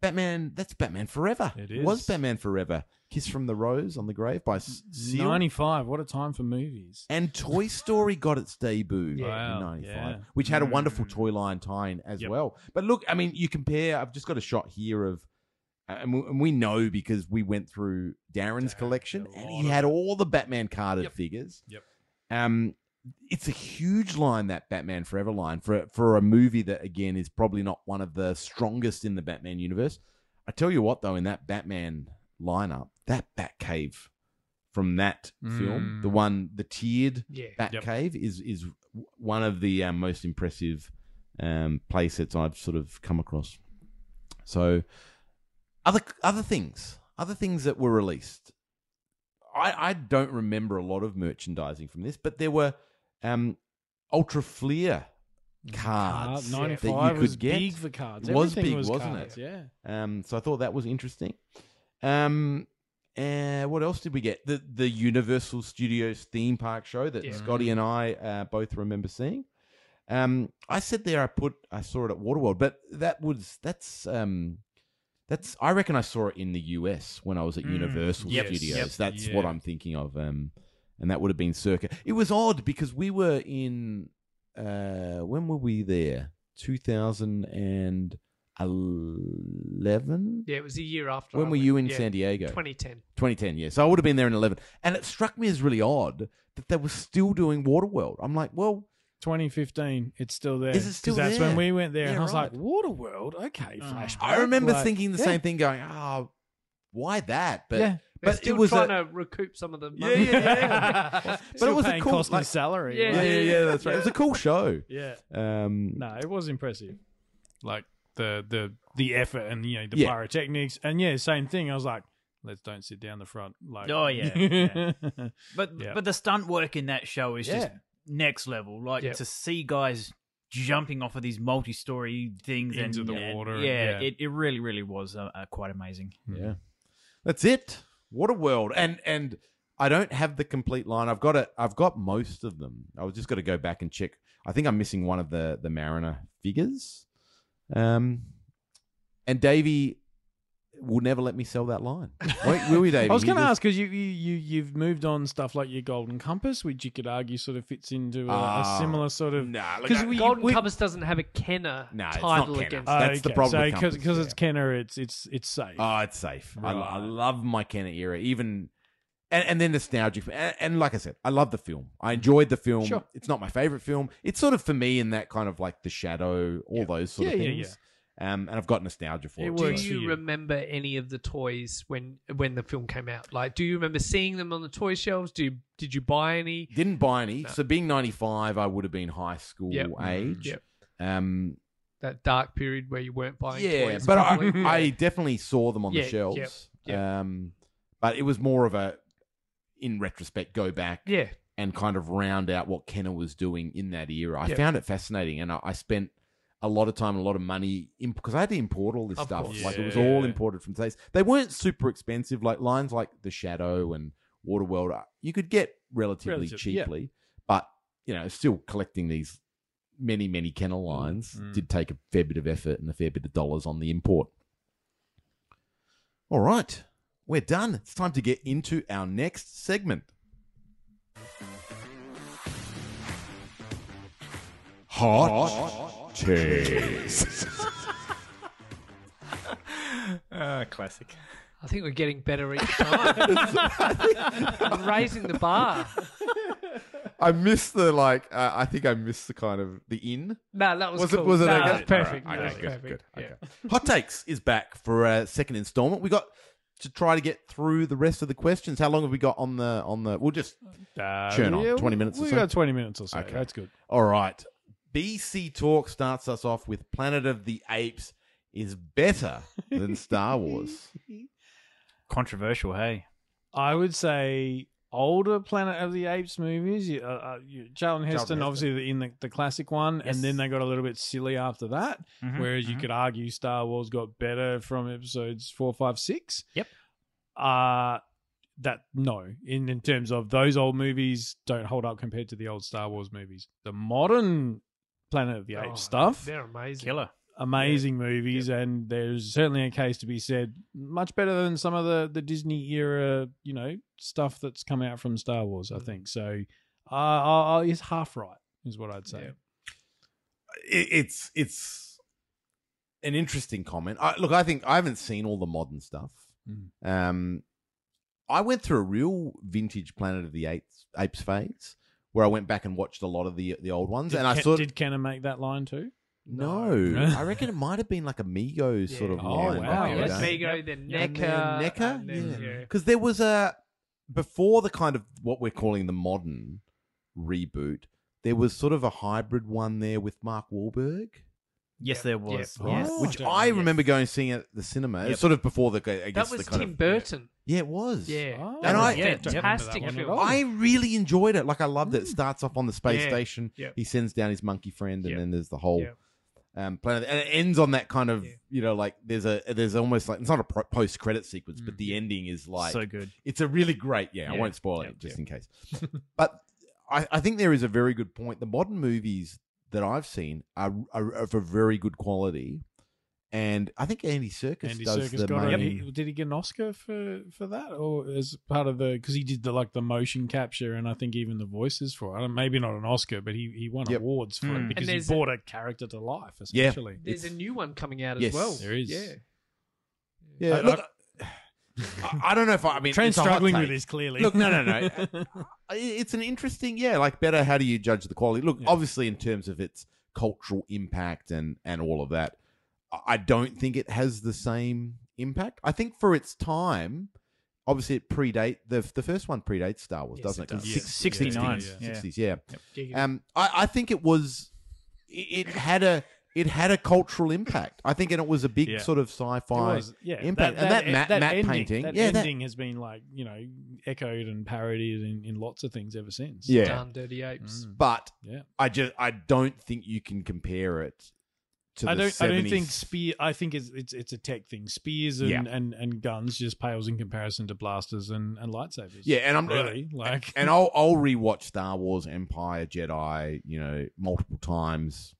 Batman. That's Batman Forever. It was is. Batman Forever. Kiss from the Rose on the Grave by S- Seal. Ninety-five. What a time for movies. And Toy Story got its debut Wow, in '95, yeah. which had a wonderful Mm. toy line tie-in as Yep. well. But look, I mean, you compare. I've just got a shot here of, and we, and we know because we went through Darren's Darren collection, a and lot he of had all the Batman carded Yep. figures. Yep. Um, it's a huge line that Batman Forever line for for a movie that again is probably not one of the strongest in the Batman universe. I tell you what, though, in that Batman lineup, that Batcave from that film, Mm. the one, the tiered Yeah. Batcave is is one of the um, most impressive um, play sets I've sort of come across. So, other other things, other things that were released. I, I, don't remember a lot of merchandising from this, but there were um, ultra flair cards Card- that you could was get. big for cards. It was Everything big, was wasn't cards, it? Yeah. Um, so I thought that was interesting. Um, uh, what else did we get? The the Universal Studios theme park show that Yeah. Scotty and I uh, both remember seeing. Um, I said there I put I saw it at Waterworld, but that was that's um, that's I reckon I saw it in the US when I was at Mm, Universal yep, Studios. yep, that's yeah. what I'm thinking of. Um, and that would have been circa. It was odd because we were in. Uh, when were we there? 2011. Yeah, it was a year after. When I were went. you in Yeah, San Diego? 2010. 2010, yeah. So I would have been there in 11. And it struck me as really odd that they were still doing Waterworld. I'm like, well, 2015, it's still there. Is it still 'Cause That's when we went there, Yeah, and I was right. like, Waterworld, okay, Oh. flashback. I remember Like, thinking the yeah. same thing, going, oh, why that? But, yeah. They're but still it was trying a, to recoup some of the Yeah, money. yeah, yeah. <laughs> but Still it was a cool, like, salary. Yeah, yeah, like- yeah, yeah, that's right. It was a cool show. yeah. Um, No, it was impressive. Like the the the effort and you know the Yeah. pyrotechnics and yeah, same thing. I was like, let's don't sit down the front. Like, Oh, yeah, yeah. <laughs> yeah. But Yeah. but the stunt work in that show is just Yeah. next level. Like Yep. to see guys jumping off of these multi-story things Into and, the and- water, Yeah, yeah. It, it really really was uh, uh, quite amazing. Yeah, that's it. What a world! And and I don't have the complete line. I've got it. I've got most of them. I was just got to go back and check. I think I'm missing one of the the Mariner figures. Um, and Davey will never let me sell that line. Won't- will we, <laughs> Davey? I was going to ask because you, you you you've moved on stuff like your Golden Compass, which you could argue sort of fits into a, Ah, a similar sort of. Nah, look, Because I- Golden we, Compass doesn't have a Kenner No, it's not title Kenner. against it. That's the problem with Compass, because it's yeah. Kenner, it's it's it's safe. Oh, it's safe. I, I love my Kenner era, even and, and then nostalgic. And, and like I said, I love the film. I enjoyed the film. Sure. It's not my favorite film. It's sort of for me in that kind of like The Shadow, all those sort of Yeah, yeah, things. Um, and I've got nostalgia for It it. Do works so- for you you. remember any of the toys when when the film came out? Like, do you remember seeing them on the toy shelves? Do you, did you buy any? Didn't buy any. No. So being ninety five, I would have been high school Yep. age. Yep. Um, That dark period where you weren't buying yeah, toys. but I, properly? <laughs> I definitely saw them on Yeah, the shelves. yep, yep. Um, but it was more of a, in retrospect, go back yeah, and kind of round out what Kenner was doing in that era. I Yep. found it fascinating, and I, I spent a lot of time, and a lot of money, because I had to import all this Of stuff. course. Like it was all imported from States. They weren't super expensive. Like lines like The Shadow and Waterworld, uh, you could get relatively Relative- yeah. cheaply, but you know, still collecting these many, many Kenner lines Mm. did take a fair bit of effort and a fair bit of dollars on the import. All right, we're done. It's time to get into our next segment. Hot, takes. Uh, <laughs> classic. I think we're getting better each time. <laughs> I'm raising the bar. I missed the like. Uh, I think I missed the kind of the in. No, that was, Was cool. it? Was it No, okay? that was perfect. All That right, was good, perfect. good. Yeah. Hot takes is back for a second installment. We got to try to get through the rest of the questions. How long have we got on the on the? We'll just Uh, Churn on, 20 minutes or We so? got twenty minutes or so. Okay. That's good. All right. BC Talk starts us off with Planet of the Apes is better than Star Wars. <laughs> Controversial, hey. I would say older Planet of the Apes movies. you- Uh, uh, you, Charlton Heston, Heston. obviously the, in the, the classic one, Yes. and then they got a little bit silly after that. Mhm, Whereas you mhm. could argue Star Wars got better from episodes four, five, six. Yep. Uh that no, in in terms of those old movies don't hold up compared to the old Star Wars movies. The modern Planet of the Apes Oh, stuff, They're amazing. killer. Amazing movies, and there's certainly a case to be said, much better than some of the the Disney era, you know, stuff that's come out from Star Wars. I Mm. think so. Uh, uh, uh, he's half right, is what I'd say. Yeah. It, it's it's an interesting comment. I, look, I think I haven't seen all the modern stuff. Mm. Um, I went through a real vintage Planet of the Apes, Apes phase where I went back and watched a lot of the the old ones, Did, and I Ken, saw did Kenner make that line too? No. No. I reckon it might have been like a Mego's sort of Oh, line. wow. back in the Yes, day. Mego, then And NECA. then NECA? and then, Yeah. yeah. Because there was a before the kind of what we're calling the modern reboot. There was sort of a hybrid one there with Mark Wahlberg. Yes, there was. Yeah. Yes. Oh, Which don't I know. remember going and seeing at the cinema. Yep. It's sort of before the, I guess That was the kind Tim of, Burton. Yeah, it was. Yeah, Oh, that And was I- a yeah, fantastic remember that film. one at all. I really enjoyed it. Like I loved it. It starts off on the space Yeah. station. Yeah. He sends down his monkey friend, and Yeah. then there's the whole Yeah. Um, planet, and it ends on that kind of Yeah. you know like there's a there's almost like it's not a post credit sequence, but Mm. the ending is like so good. it's a really great. Yeah, I won't spoil Yeah. it just in case. <laughs> but I, I think there is a very good point. The modern movies that I've seen are, are of a very good quality, and I think Andy Serkis Andy does Serkis the got main. a, did he get an Oscar for for that or as part of the because he did the like the motion capture and I think even the voices for it. I don't, maybe not an Oscar, but he he won Yep. awards for Hmm. it because he brought a character to life Yeah. essentially. There's It's- a new one coming out Yes. as well. There is. Yeah. Yeah, I- look, <sighs> I, I don't know if I, I mean Trent's it's a hot struggling with this clearly. Look, no, no, no. <laughs> It's an interesting, yeah. Like, better. How do you judge the quality? Look, Yeah. obviously, in terms of its cultural impact and and all of that, I- I don't think it has the same impact. I think for its time, obviously, it predate the the first one predates Star Wars, Yes, doesn't it it? 'Cause does. six- Yes. 69, 60s, yeah. 60s, yeah. Yeah. Um, I, I think it was. It, it had a it had a cultural impact. I think, and it was a big Yeah. sort of sci-fi. yeah. impact. And that matte- matte ending, painting, that yeah, that- ending has been like you know echoed and parodied in, in lots of things ever since. Yeah. Done Dirty Apes. Mm. But Yeah. I just I don't think you can compare it to I don't. I don't think spear. I think it's it's it's a tech thing. Spears and, Yeah. and, and guns just pales in comparison to blasters and, and lightsabers. Yeah, and I'm really like. and I'll I'll rewatch Star Wars, Empire, Jedi, you know, multiple times.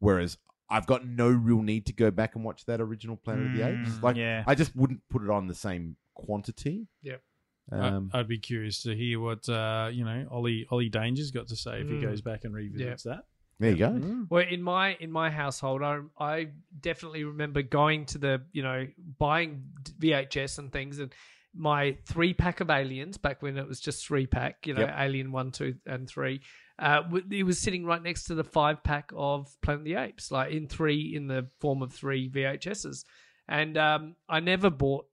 Whereas I've got no real need to go back and watch that original Planet of the Apes. Mm, Like yeah. I just wouldn't put it on the same quantity. Yep. Um, I, would be curious to hear what uh, you know Ollie Ollie Danger's got to say if he Mm. goes back and revisits that. There you go. Mm. Well, in my in my household, I I definitely remember going to the you know buying VHS and things, and my three pack of Aliens back when it was just three pack, you know, Yep. Alien one, two, and three. Uh, it was sitting right next to the five pack of Planet of the Apes, like in three in the form of three VHSs, and um, I never bought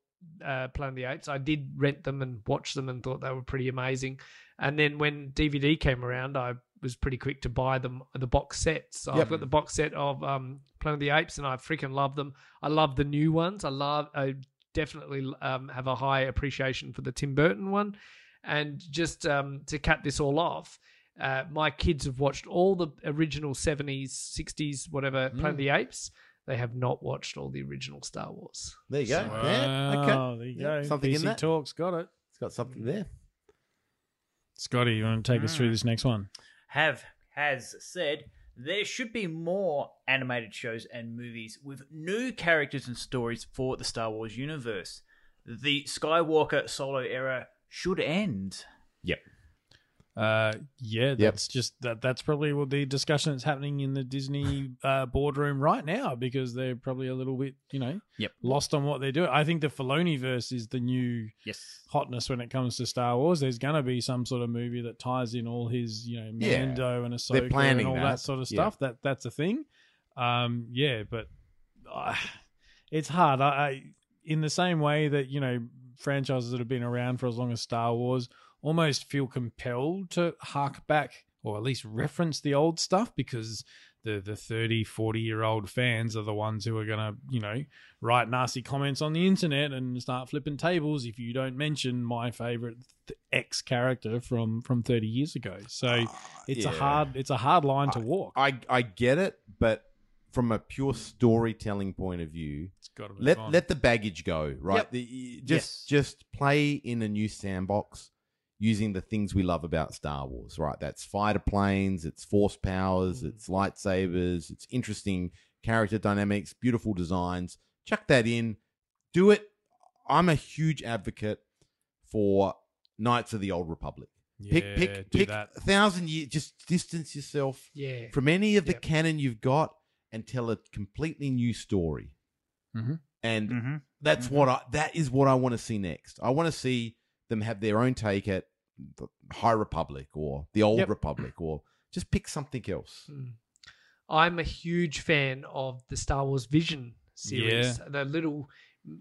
uh, Planet of the Apes. I did rent them and watch them and thought they were pretty amazing. And then when DVD came around, I was pretty quick to buy them the box sets. So Yep. I've got the box set of um, Planet of the Apes, and I freaking love them. I love the new ones. I love. I definitely um, have a high appreciation for the Tim Burton one. And just um, to cap this all off, uh, my kids have watched all the original 70s, 60s, whatever, Planet of the Apes. They have not watched all the original Star Wars. There you go. Wow, Yeah, okay. there you Yeah, go. something in PC that. Talks got it. It's got something there. Scotty, you want to take us through this next one? Have has said there should be more animated shows and movies with new characters and stories for the Star Wars universe. The Skywalker solo era should end. Uh, yeah, that's just that. That's probably what the discussion that's happening in the Disney uh, boardroom right now because they're probably a little bit, you know, Yep. lost on what they're doing. I think the Filoni verse is the new Yes. hotness when it comes to Star Wars. There's gonna be some sort of movie that ties in all his, you know, Yeah. Mando and Ahsoka and planning all that. that. sort of Yeah. stuff. That that's a thing. Um, yeah, but uh, it's hard. I, I in the same way that you know franchises that have been around for as long as Star Wars almost feel compelled to hark back or at least reference the old stuff because the the 30 40 year old fans are the ones who are going to you know write nasty comments on the internet and start flipping tables if you don't mention my favorite th- x character from from 30 years ago so it's a Uh, hard it's a hard line to walk I I get it, but from a pure storytelling point of view, it's got to be let let the baggage go. Right, Yep. the, just Yes. just play in a new sandbox using the things we love about Star Wars. Right, that's fighter planes, it's force powers, Mm. it's lightsabers, it's interesting character dynamics, beautiful designs. Chuck that in, do it. I'm a huge advocate for Knights of the Old Republic. Pick Yeah, pick do pick that. a thousand years. Just distance yourself Yeah. from any of the Yep. canon you've got and tell a completely new story. Mhm. And Mm-hmm. that's what I that is what I want to see next. I want to see them have their own take at the High Republic or the Old Yep. Republic or just pick something else. Mm. I'm a huge fan of the Star Wars Vision series. The little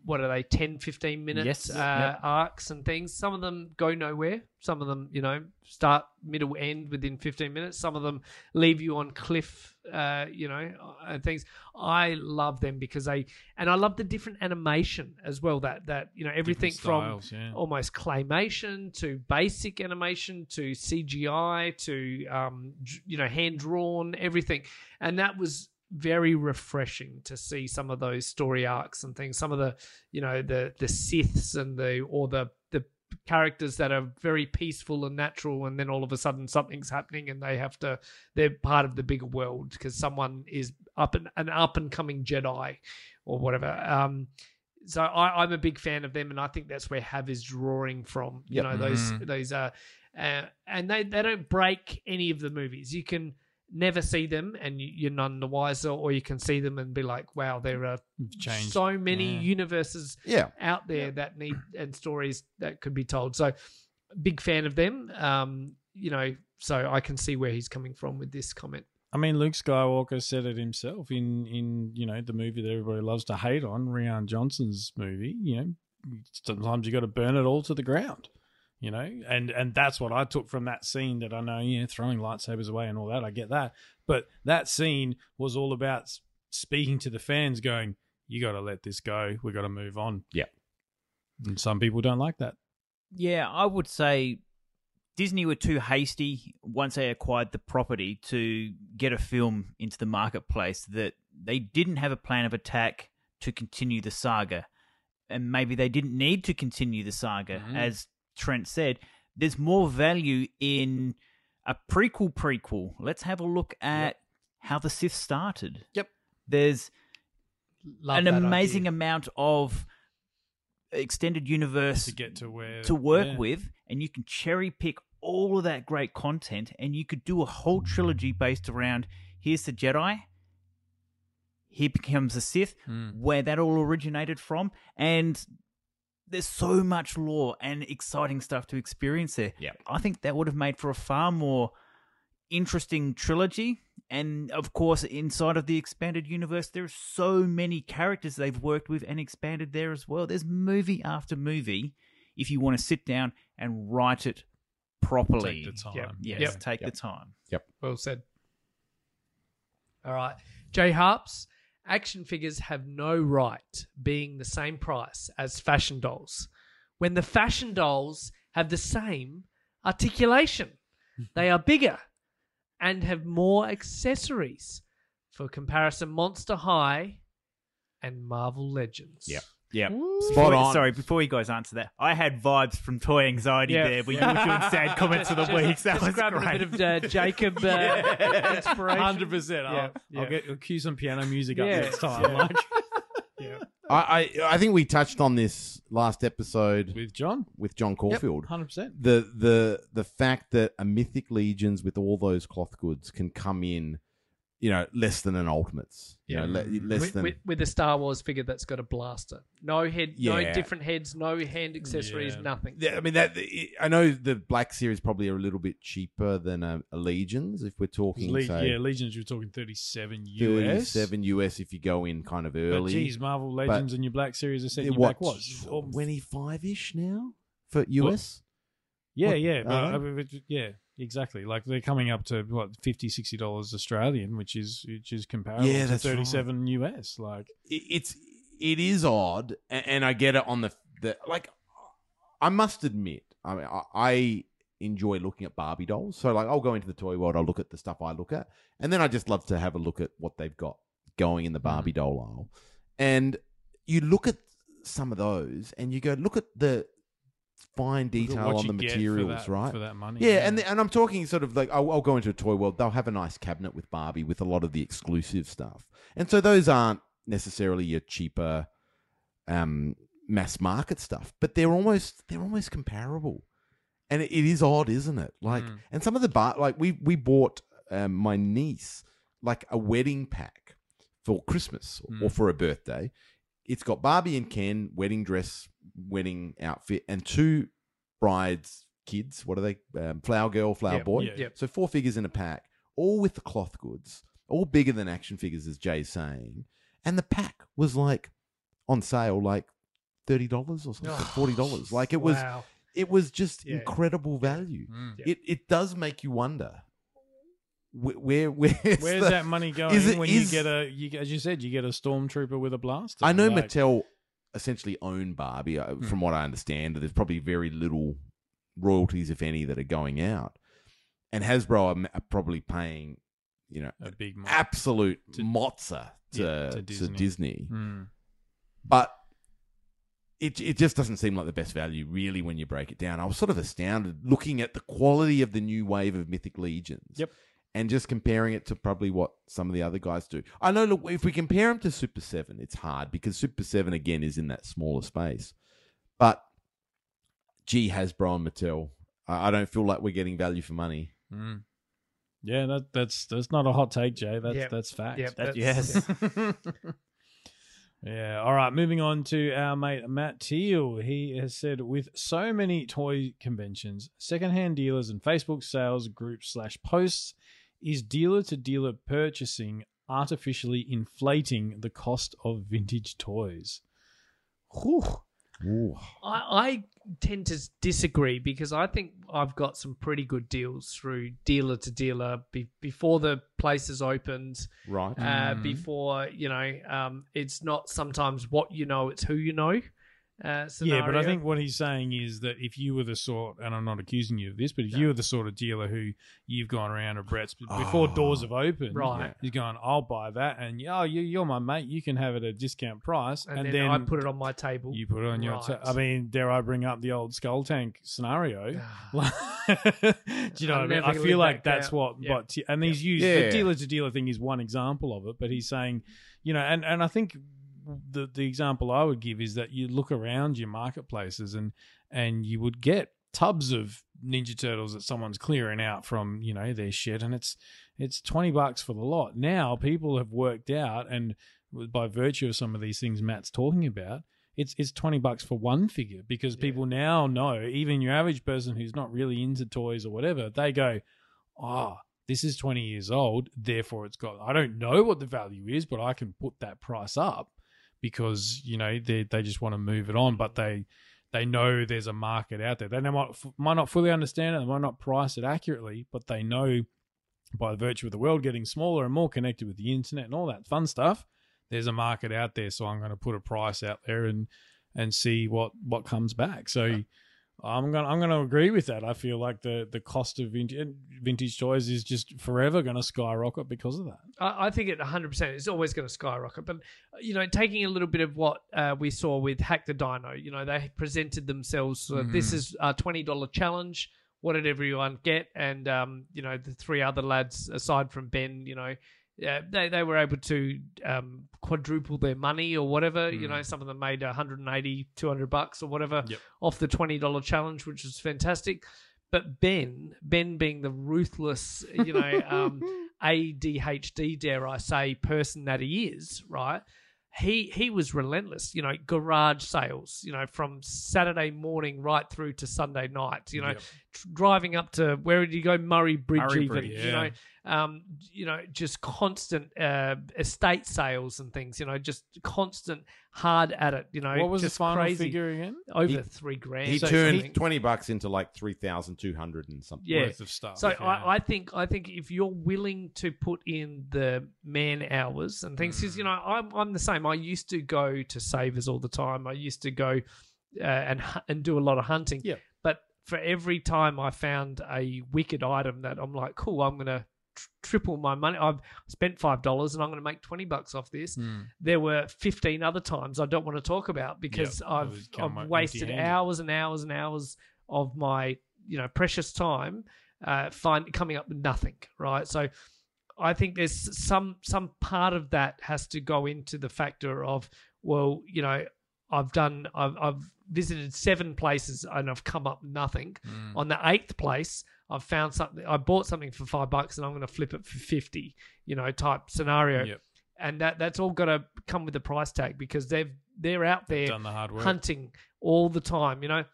what are they 10 15 minutes Yes. uh, Yep. arcs and things some of them go nowhere some of them you know start middle end within 15 minutes some of them leave you on cliff uh, you know and things i love them because they and i love the different animation as well that that you know everything from yeah. almost claymation to basic animation to CGI to um, you know hand drawn everything, and that was very refreshing to see some of those story arcs and things. Some of the you know the the Siths and the or the the characters that are very peaceful and natural and then all of a sudden something's happening and they have to they're part of the bigger world because someone is up and an up and coming jedi or whatever um so I, I'm a big fan of them, and I think that's where Hav is drawing from. You Yep. know those Mhm. those uh, uh, and they they don't break any of the movies. You can never see them, and you, you're none the wiser, or you can see them and be like, wow, there are changed. so many Yeah. universes Yeah. out there that need and stories that could be told. So, big fan of them. Um, you know, so I can see where he's coming from with this comment. I mean, Luke Skywalker said it himself in in you know the movie that everybody loves to hate on, Rian Johnson's movie. You know, sometimes you got to burn it all to the ground. You know, and and that's what I took from that scene. That I know, yeah, throwing lightsabers away and all that. I get that, but that scene was all about speaking to the fans, going, "You got to let this go. We got to move on." Yeah. and some people don't like that. Yeah, I would say Disney were too hasty once they acquired the property to get a film into the marketplace that they didn't have a plan of attack to continue the saga. And maybe they didn't need to continue the saga. Mhm. As Trent said, there's more value in a prequel prequel. Let's have a look at how the Sith started. Yep. There's Love an amazing idea. amount of extended universe To get to where to work yeah. with, and you can cherry pick all of that great content, and you could do a whole trilogy based around here's the Jedi, here becomes the Sith, Mm. where that all originated from, and there's so much lore and exciting stuff to experience there. Yep. I think that would have made for a far more interesting trilogy. And of course, inside of the expanded universe, there are so many characters they've worked with and expanded there as well. There's movie after movie if you want to sit down and write it properly. Take the time. Yep. Yes, Yep. take Yep. the time. Yep. Well said. All right. Jay Harps, action figures have no right being the same price as fashion dolls when the fashion dolls have the same articulation. <laughs> they are bigger and have more accessories. For comparison, Monster High and Marvel Legends. Yep. Yeah. Spot on. Sorry, before you guys answer that, I had vibes from Toy Anxiety Yeah. there when <laughs> you were doing sad comments of the Just- weeks. That just was grabbing great. a bit of uh, <laughs> Jacob uh, inspiration. Hundred percent. Yeah, I'll, yeah. I'll get I'll cue some piano music up Yeah. next time, like <laughs> I, I I think we touched on this last episode with John. with John Caulfield. Hundred percent. The the the fact that a mythic legions with all those cloth goods can come in, you know, less than an ultimates. You know, le- less with, than with, with a Star Wars figure that's got a blaster. No head, yeah. no different heads, no hand accessories, Yeah. nothing. Yeah, I mean that. I know the Black Series probably are a little bit cheaper than a, a Legions if we're talking Le- say yeah, Legions. You're talking thirty-seven US. thirty-seven US if you go in kind of early. But early. geez, Marvel Legends and your Black Series are setting They're you back what? Twenty-five ish now for US. Yeah, What- yeah, but, uh, I mean, yeah, exactly. Like they're coming up to what 50 60 dollars Australian, which is which is comparable Yeah, to that's right. thirty-seven US. Like, it, it's it is odd, and, I get it on the the like. I must admit, I mean, I, I enjoy looking at Barbie dolls. So like, I'll go into the toy world, I'll look at the stuff I look at, and then I just love to have a look at what they've got going in the Barbie mm. doll aisle. And you look at some of those, and you go, look at the fine detail on the get for materials, that- right? For that money, Yeah, and the, and I'm talking sort of like I'll, I'll go into a toy world. They'll have a nice cabinet with Barbie with a lot of the exclusive stuff, and so those aren't necessarily your cheaper, um, mass market stuff, but they're almost they're almost comparable, and it, it is odd, isn't it? Like, Mm. and some of the bar like we we bought um, my niece like a wedding pack for Christmas or Mm. for a birthday. It's got Barbie and Ken wedding dress, wedding outfit, and two brides kids. What are they? Um, flower girl, flower Yep, boy. yeah. Yep. So four figures in a pack, all with the cloth goods, all bigger than action figures, as Jay's saying. And the pack was like on sale, like thirty dollars or something, forty dollars. Like it was, Wow. it was just Yeah. incredible value. Mm. It it does make you wonder where where where's, Where's the- that money going it- when is- you get a, you, as you said, you get a stormtrooper with a blaster? I know Like, Mattel essentially own Barbie. uh, From what I understand, there's probably very little royalties, if any, that are going out, and Hasbro are probably paying, you know, a big mo- absolute To- mozza to, Yeah, to to Disney. Disney. Mm. but it it just doesn't seem like the best value really when you break it down. I was sort of astounded looking at the quality of the new wave of Mythic Legions. Yep. And just comparing it to probably what some of the other guys do. I know, look, if we compare him to Super 7, it's hard because Super 7, again, is in that smaller space. But, gee, Hasbro and Mattel, I I don't feel like we're getting value for money. Mm. Yeah, that, that's that's not a hot take, Jay. That's Yep. that's fact. Yep, That- that's- yes. <laughs> yeah. All right. Moving on to our mate Matt Teal. He has said, with so many toy conventions, secondhand dealers, and Facebook sales groups slash posts, is dealer to dealer purchasing artificially inflating the cost of vintage toys? Whew. I, I tend to disagree because I think I've got some pretty good deals through dealer to dealer be, before the places opened, Right. uh, Mhm. before you know. Um, it's not sometimes what you know; it's who you know. Uh, Yeah, but I think what he's saying is that if you were the sort, and I'm not accusing you of this, but if you were the sort of dealer who you've gone around to Brett's before Oh. doors have opened, Right. He's going, I'll buy that, and yeah, oh, you, you're my mate, you can have it at a discount price, and, and, then, I put it on my table. you put it on your. Right. ta- I mean, dare I bring up the old skull tank scenario? <sighs> <laughs> Do you know I'm what I mean? I feel like that's down. what. Yeah. But and he's used Yeah. the dealer to dealer thing is one example of it. But he's saying, you know, and and I think the the example I would give is that you look around your marketplaces and and you would get tubs of Ninja Turtles that someone's clearing out from you know their shed, and it's it's twenty bucks for the lot. Now people have worked out, and by virtue of some of these things Matt's talking about, it's it's twenty bucks for one figure because people now know even your average person who's not really into toys or whatever, they go, oh. This is 20 years old, therefore it's got. I don't know what the value is, but I can put that price up because you know they they just want to move it on, but they they know there's a market out there. They might might not fully understand it, they might not price it accurately, but they know by virtue of the world getting smaller and more connected with the internet and all that fun stuff, there's a market out there. So I'm going to put a price out there and and see what what comes back. So. I'm gonna I'm gonna agree with that. I feel like the the cost of vintage, vintage toys is just forever gonna skyrocket because of that. I, I think it 100% is always going to skyrocket. But, you know, taking a little bit of what uh, we saw with Hack the Dino, you know, they presented themselves. So This is a $20 challenge. What did everyone get? And, um, you know, the three other lads, aside from Ben, you know, yeah, they, they were able to um, quadruple their money or whatever. You know, some of them made 180, 200 bucks or whatever Yep. off the $20 challenge, which was fantastic. But Ben, Ben being the ruthless, you know, um, <laughs> ADHD, dare I say, person that he is, right? He he was relentless, you know, garage sales, you know, from Saturday morning right through to Sunday night, you know, Yep. Tr- driving up to where did you go, Murray Bridge, Murray even, Bridge, you know, um, you know, just constant uh, estate sales and things, you know, just constant hard at it, you know. What was the final crazy. figure again? Over He- three grand. He so turned something. 20 bucks into like 3,200 and something. Yeah. Worth of stuff. So yeah. I, I think I think if you're willing to put in the man hours and things, because you know I'm I'm the same. I used to go to Savers all the time. I used to go uh, and and do a lot of hunting. Yeah. For every time I found a wicked item that I'm like, cool, I'm gonna tr- triple my money. I've spent five dollars and I'm gonna make twenty bucks off this. Hmm. There were fifteen other times I don't want to talk about because Yep. I've I've wasted hours and hours and hours of my you know precious time uh, find coming up with nothing, right? So I think there's some some part of that has to go into the factor of well, you know, I've done I've, I've visited seven places and I've come up nothing. Mm. On the eighth place, I've found something. I bought something for five bucks and I'm going to flip it for fifty. You know, type scenario. Yep. And that that's all got to come with a price tag because they've they're out there the hunting all the time. You know,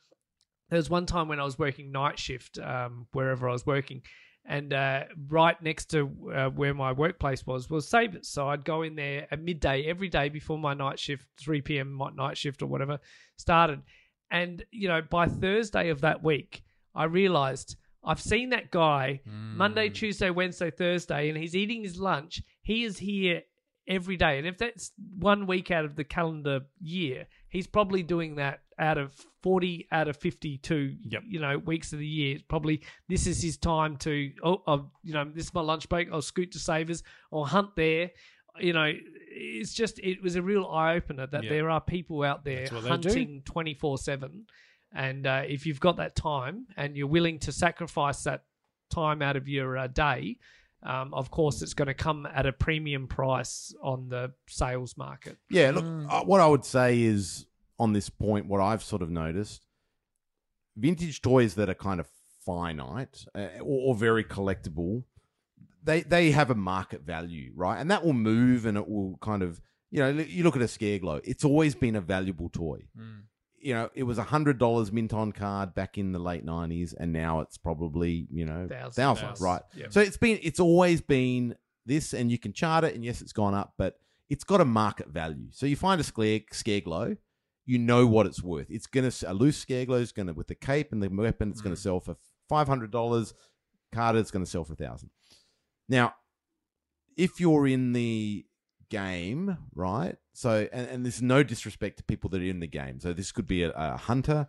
there was one time when I was working night shift, um, wherever I was working, and uh, right next to uh, where my workplace was was Savers. So I'd go in there at midday every day before my night shift, 3 p.m. my night shift or whatever started. And, you know, by Thursday of that week, I realized I've seen that guy Monday, Tuesday, Wednesday, Thursday, and he's eating his lunch. He is here every day. And if that's one week out of the calendar year, he's probably doing that out of 40 out of 52 Yep. you know weeks of the year. Probably this is his time to oh, oh you know this is my lunch break. I'll scoot to savers. Or hunt there. You know it's just it was a real eye-opener that Yeah. there are people out there That's what they hunting 24-7 and uh, if you've got that time and you're willing to sacrifice that time out of your uh, day um, of course it's going to come at a premium price on the sales market Yeah, look, Mm. uh, what I would say is on this point, what I've sort of noticed, vintage toys that are kind of finite uh, or, or very collectible, they they have a market value, right? And that will move, and it will kind of, you know, you look at a scare glow. It's always been a valuable toy. Mm. You know, it was a hundred dollars mint on card back in the late nineties, and now it's probably you know Thousands. thousands, right? Yep. So it's been it's always been this, and you can chart it, and yes, it's gone up, but it's got a market value. So you find a scare, scare glow, you know what it's worth. It's gonna a loose scare glow is gonna with the cape and the weapon, it's gonna mm. sell for five hundred dollars. Carded, it's gonna sell for a thousand. Now, if you're in the game, right? So, and, and there's no disrespect to people that are in the game. So this could be a, a hunter,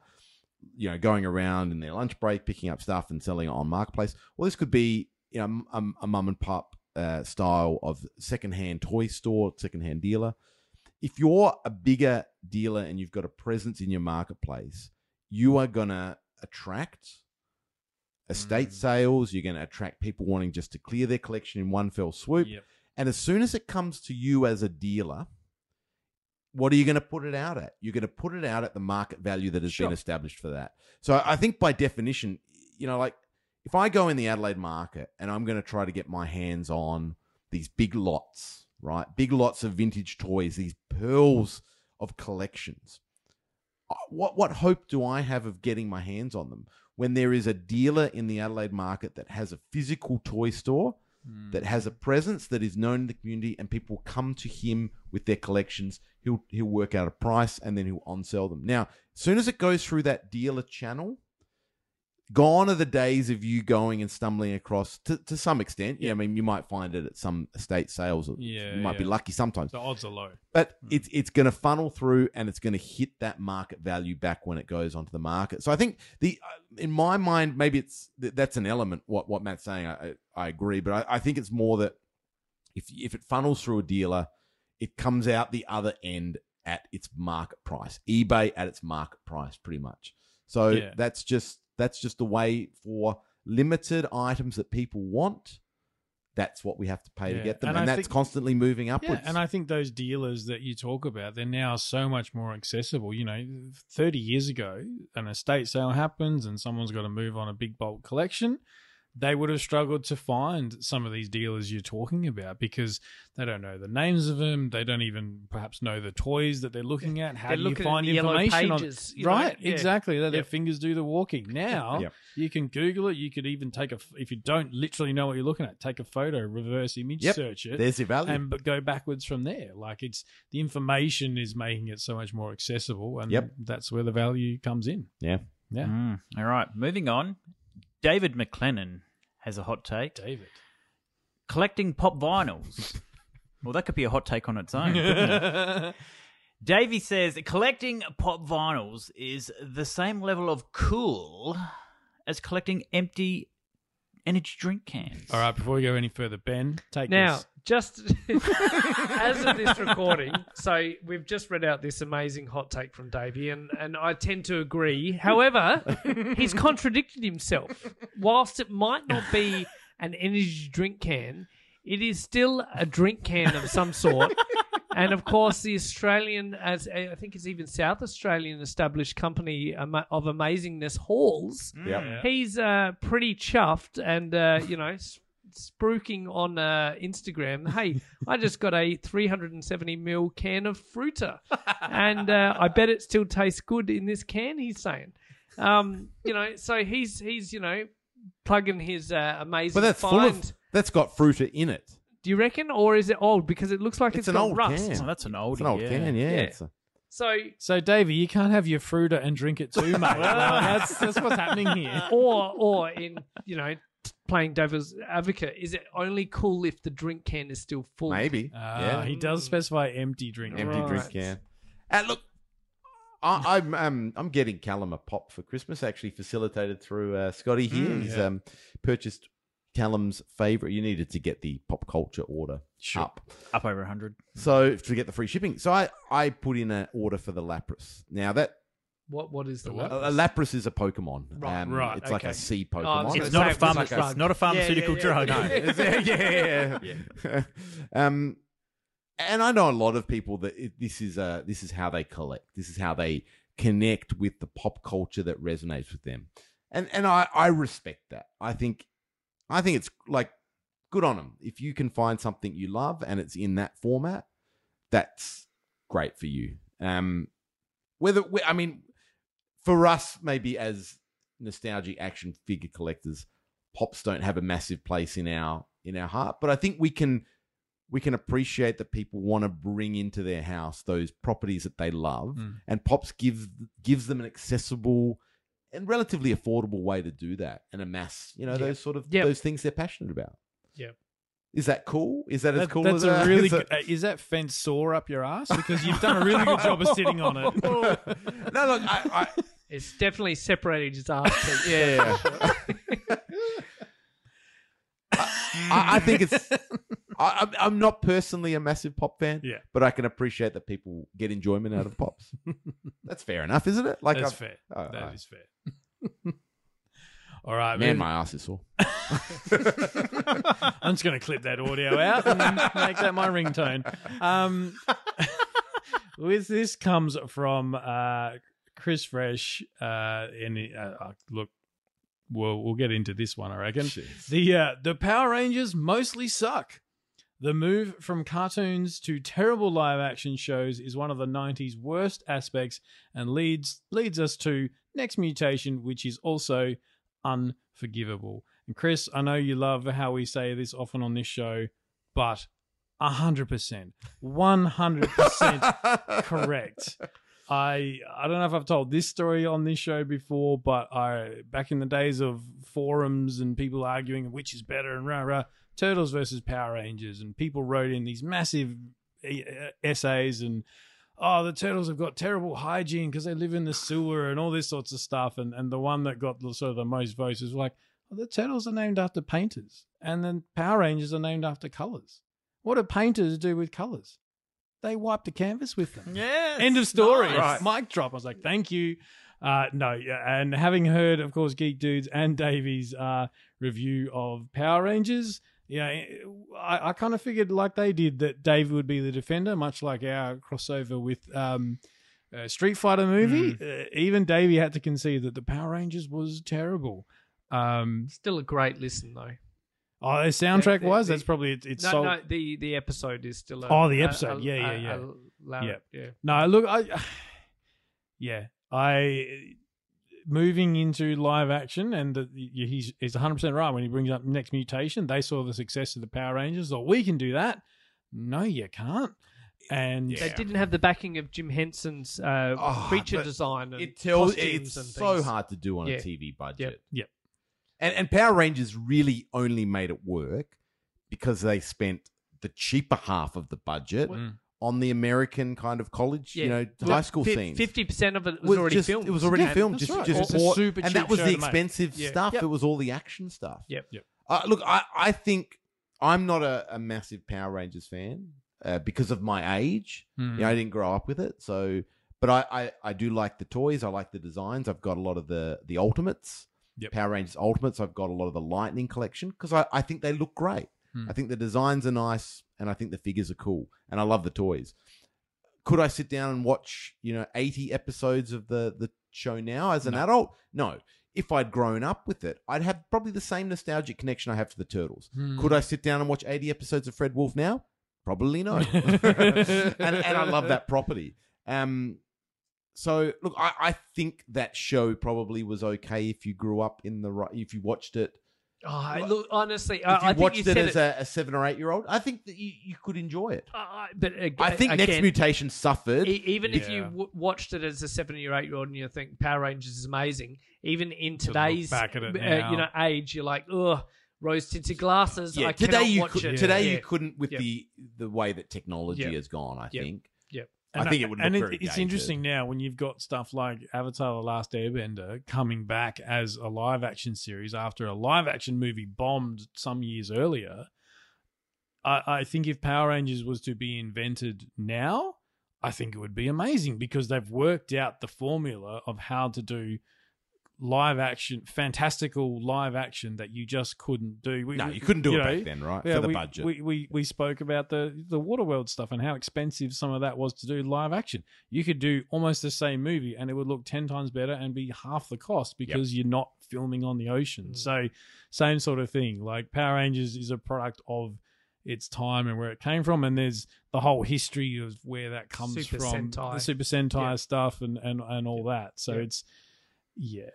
you know, going around in their lunch break, picking up stuff and selling it on marketplace. Or this could be, you know, a, a mum and pop uh, style of secondhand toy store, secondhand dealer. If you're a bigger dealer and you've got a presence in your marketplace, you are gonna attract estate Mm. sales. You're going to attract people wanting just to clear their collection in one fell swoop. Yep. And as soon as it comes to you as a dealer, what are you going to put it out at? You're going to put it out at the market value that has Sure. been established for that. So I think by definition, you know, like if I go in the Adelaide market and I'm going to try to get my hands on these big lots, right? Big lots of vintage toys, these pearls of collections. uh, What what hope do I have of getting my hands on them when there is a dealer in the Adelaide market that has a physical toy store Hmm. that has a presence that is known in the community and people come to him with their collections. He'll he'll work out a price and then he'll on sell them. Now as soon as it goes through that dealer channel gone are the days of you going and stumbling across to, to some extent yeah i mean you might find it at some estate sales or Yeah, you might be lucky sometimes The odds are low. but it's it's going to funnel through and it's going to hit that market value back when it goes onto the market. So I think the uh, in my mind maybe it's that's an element what what Matt's saying. I I, I agree, but I, I think it's more that if if it funnels through a dealer, it comes out the other end at its market price. eBay at its market price, pretty much. So Yeah. that's just that's just the way for limited items that people want. That's what we have to pay to get them, and and, that's think- constantly moving upwards. Yeah, and I think those dealers that you talk about, they're now so much more accessible. You know, 30 years ago, an estate sale happens and someone's got to move on a big bulk collection. They would have struggled to find some of these dealers you're talking about because they don't know the names of them. They don't even perhaps know the toys that they're looking at. How They're do you find information pages, on you know? right? Yeah. Exactly. Let their Yep. fingers do the walking. Now Yep. you can Google it. You could even take a if you don't literally know what you're looking at, take a photo, reverse image Yep. search it, There's your value. and but go backwards from there. Like it's the information is making it so much more accessible, and Yep. that's where the value comes in. yeah. Yeah, Mm, all right, moving on. David McLennan has a hot take. David. Collecting pop vinyls. <laughs> well, that could be a hot take on its own. couldn't it? <laughs> Davey says collecting pop vinyls is the same level of cool as collecting empty energy drink cans. All right, before we go any further, Ben, take Now, this. Just <laughs> as of this recording, so we've just read out this amazing hot take from Davey, and, and I tend to agree. However, he's contradicted himself. Whilst it might not be an energy drink can, it is still a drink can of some sort. And of course, the Australian, as I think it's even South Australian established company of amazingness, Halls, Yep. he's uh, pretty chuffed and uh, you know spruiking on uh, Instagram. Hey, I just got a 370 ml can of Fruta, and uh, I bet it still tastes good in this can. He's saying, um, you know, so he's he's you know plugging his uh, amazing But that's full of that's got fruiter in it. Do you reckon, or is it old? Because it looks like It's it's an got old rust. can. Oh, that's an oldie. It's an old yeah. can, yeah. Yeah. So, So, Davey, you can't have your fruiter and drink it too, mate. <laughs> Well, that's that's what's happening here. or or in you know playing devil's advocate, is it only cool if the drink can is still full? maybe. Ah, yeah. he does specify empty drink. empty drink can. And look, I, <laughs> I'm um, I'm getting Callum a pop for Christmas. Actually, facilitated through uh, Scotty here. Mm, He's yeah. um, purchased Callum's favorite. You needed to get the pop culture order Sure. up, Up over 100. so to get the free shipping. So I I put in an order for the Lapras. Now that What what is the The what? what? a, a Lapras is a Pokemon. Right, um, right, It's like a sea Pokemon. gonna It's say not a, pharma- like a it's not a Yeah, yeah, pharmaceutical yeah, drug. No, <laughs> yeah, yeah, yeah. <laughs> <laughs> um, and I know a lot of people that it, this is uh, this is how they collect. This is how they connect with the pop culture that resonates with them, and and I I respect that. I think I think it's like good on them if you can find something you love and it's in that format. That's great for you. Um, whether I mean, for us maybe as nostalgic action figure collectors, pops don't have a massive place in our in our heart but i think we can we can appreciate that people want to bring into their house those properties that they love Mm. and pops gives gives them an accessible and relatively affordable way to do that and amass you know Yep. those sort of Yep. those things they're passionate about Yep. is that cool is that, as That- cool that's as a that? really is good. that- uh, Is that fence sore up your ass? Because you've done a really good job of sitting on it. <laughs> no look I, I It's definitely separated his ass. cheeks. <laughs> yeah, yeah. <laughs> I, I think it's. I, I'm- I'm not personally a massive pop fan, Yeah. but I can appreciate that people get enjoyment out of pops. <laughs> That's fair enough, isn't it? Like, That's I've- fair. Oh, That oh. is fair. All right, man, man. my ass is sore. I'm just going to clip that audio out and make that my ringtone. Um, with this comes from uh, Chris Fresh, uh, and uh, uh, look, we'll we'll get into this one, I reckon. The uh, the Power Rangers mostly suck. The move from cartoons to terrible live action shows is one of the 90s worst aspects and leads leads us to next mutation which is also unforgivable. And Chris, I know you love how we say this often on this show, but 100%, 100% <laughs> correct. I I don't know if I've told this story on this show before, but I back in the days of forums and people arguing which is better and rah rah, Turtles versus Power Rangers, and people wrote in these massive essays and oh the turtles have got terrible hygiene because they live in the sewer and all this sorts of stuff and and the one that got sort of the most votes was like well, the turtles are named after painters and then Power Rangers are named after colors. What do painters do with colors? They wipe the canvas with them. Yeah. End of story. Nice. Mic drop. I was like, thank you. Uh, no, yeah, and having heard, of course, Geek Dudes and Davey's uh, review of Power Rangers, yeah, I, I kind of figured, like they did, that Dave would be the defender, much like our crossover with um, uh, Street Fighter movie. Uh, even Davey had to concede that the Power Rangers was terrible. Um, Still a great listen though. Oh, their soundtrack The- the- was. the- That's probably it's. it's no, so, no, the the episode is still. A, Oh, the episode. a- Yeah, yeah, a- yeah. a loud- Yeah. yeah. No, look, I <sighs> yeah, I moving into live action, and the, he's he's one hundred percent right when he brings up next mutation. They saw the success of the Power Rangers, thought we can do that. No, you can't. And They didn't have the backing of Jim Henson's uh, Oh, creature design. And It tells costumes it's and so hard to do on Yeah. a TV budget. Yep. And and Power Rangers really only made it work because they spent the cheaper half of the budget Mm. on the American kind of college, you know, Well, high school fif- scene. Fifty percent of it was, was already just, filmed. It was already Yeah, filmed. Just, right. just It's bought- super and that was the expensive Yeah. stuff. Yep. It was all the action stuff. Yep. Yep. Uh, look, I, I think I'm not a, a massive Power Rangers fan uh, because of my age. Mm. You know, I didn't grow up with it, so. But I, I, I do like the toys. I like the designs. I've got a lot of the the Ultimates, Yep. Power Rangers Ultimates. I've got a lot of the Lightning collection because I, I think they look great. Hmm. I think the designs are nice, and I think the figures are cool, and I love the toys. Could I sit down and watch, you know, 80 episodes of the the show now as an No. adult? No. If I'd grown up with it, I'd have probably the same nostalgic connection I have to the Turtles. Hmm. Could I sit down and watch 80 episodes of Fred Wolf now? Probably no. <laughs> <laughs> and, and I love that property. Um, so look, I, I think that show probably was okay if you grew up in the right, if you watched it. Oh, look, honestly, If I, you I think watched you it said as a, a seven or eight year old, I think that you, you could enjoy it. Uh, but ag- I think Next Mutation suffered. E- even if you w- watched it as a seven or eight year old and you think Power Rangers is amazing, even in today's back at uh, you know age, you're like, ugh, rose tinted glasses. yeah, I today you watch could, it. today Yeah. you couldn't with Yep. the the way that technology Yep. has gone. I Yep. think. Yep. I think it would and very it's interesting now when you've got stuff like Avatar: The Last Airbender coming back as a live action series after a live action movie bombed some years earlier. I, I think if Power Rangers was to be invented now, I think it would be amazing because they've worked out the formula of how to do live action, fantastical live action that you just couldn't do. We- No, you couldn't do it know, back then, right? yeah, For the we, budget. We, we we spoke about the the Waterworld stuff and how expensive some of that was to do live action. You could do almost the same movie and it would look ten times better and be half the cost because you're not filming on the ocean. Mm. So same sort of thing. Like Power Rangers is a product of its time and where it came from, and there's the whole history of where that comes Super from, Sentai. the Super Sentai Yeah. stuff and and and all that. So Yeah. it's yeah.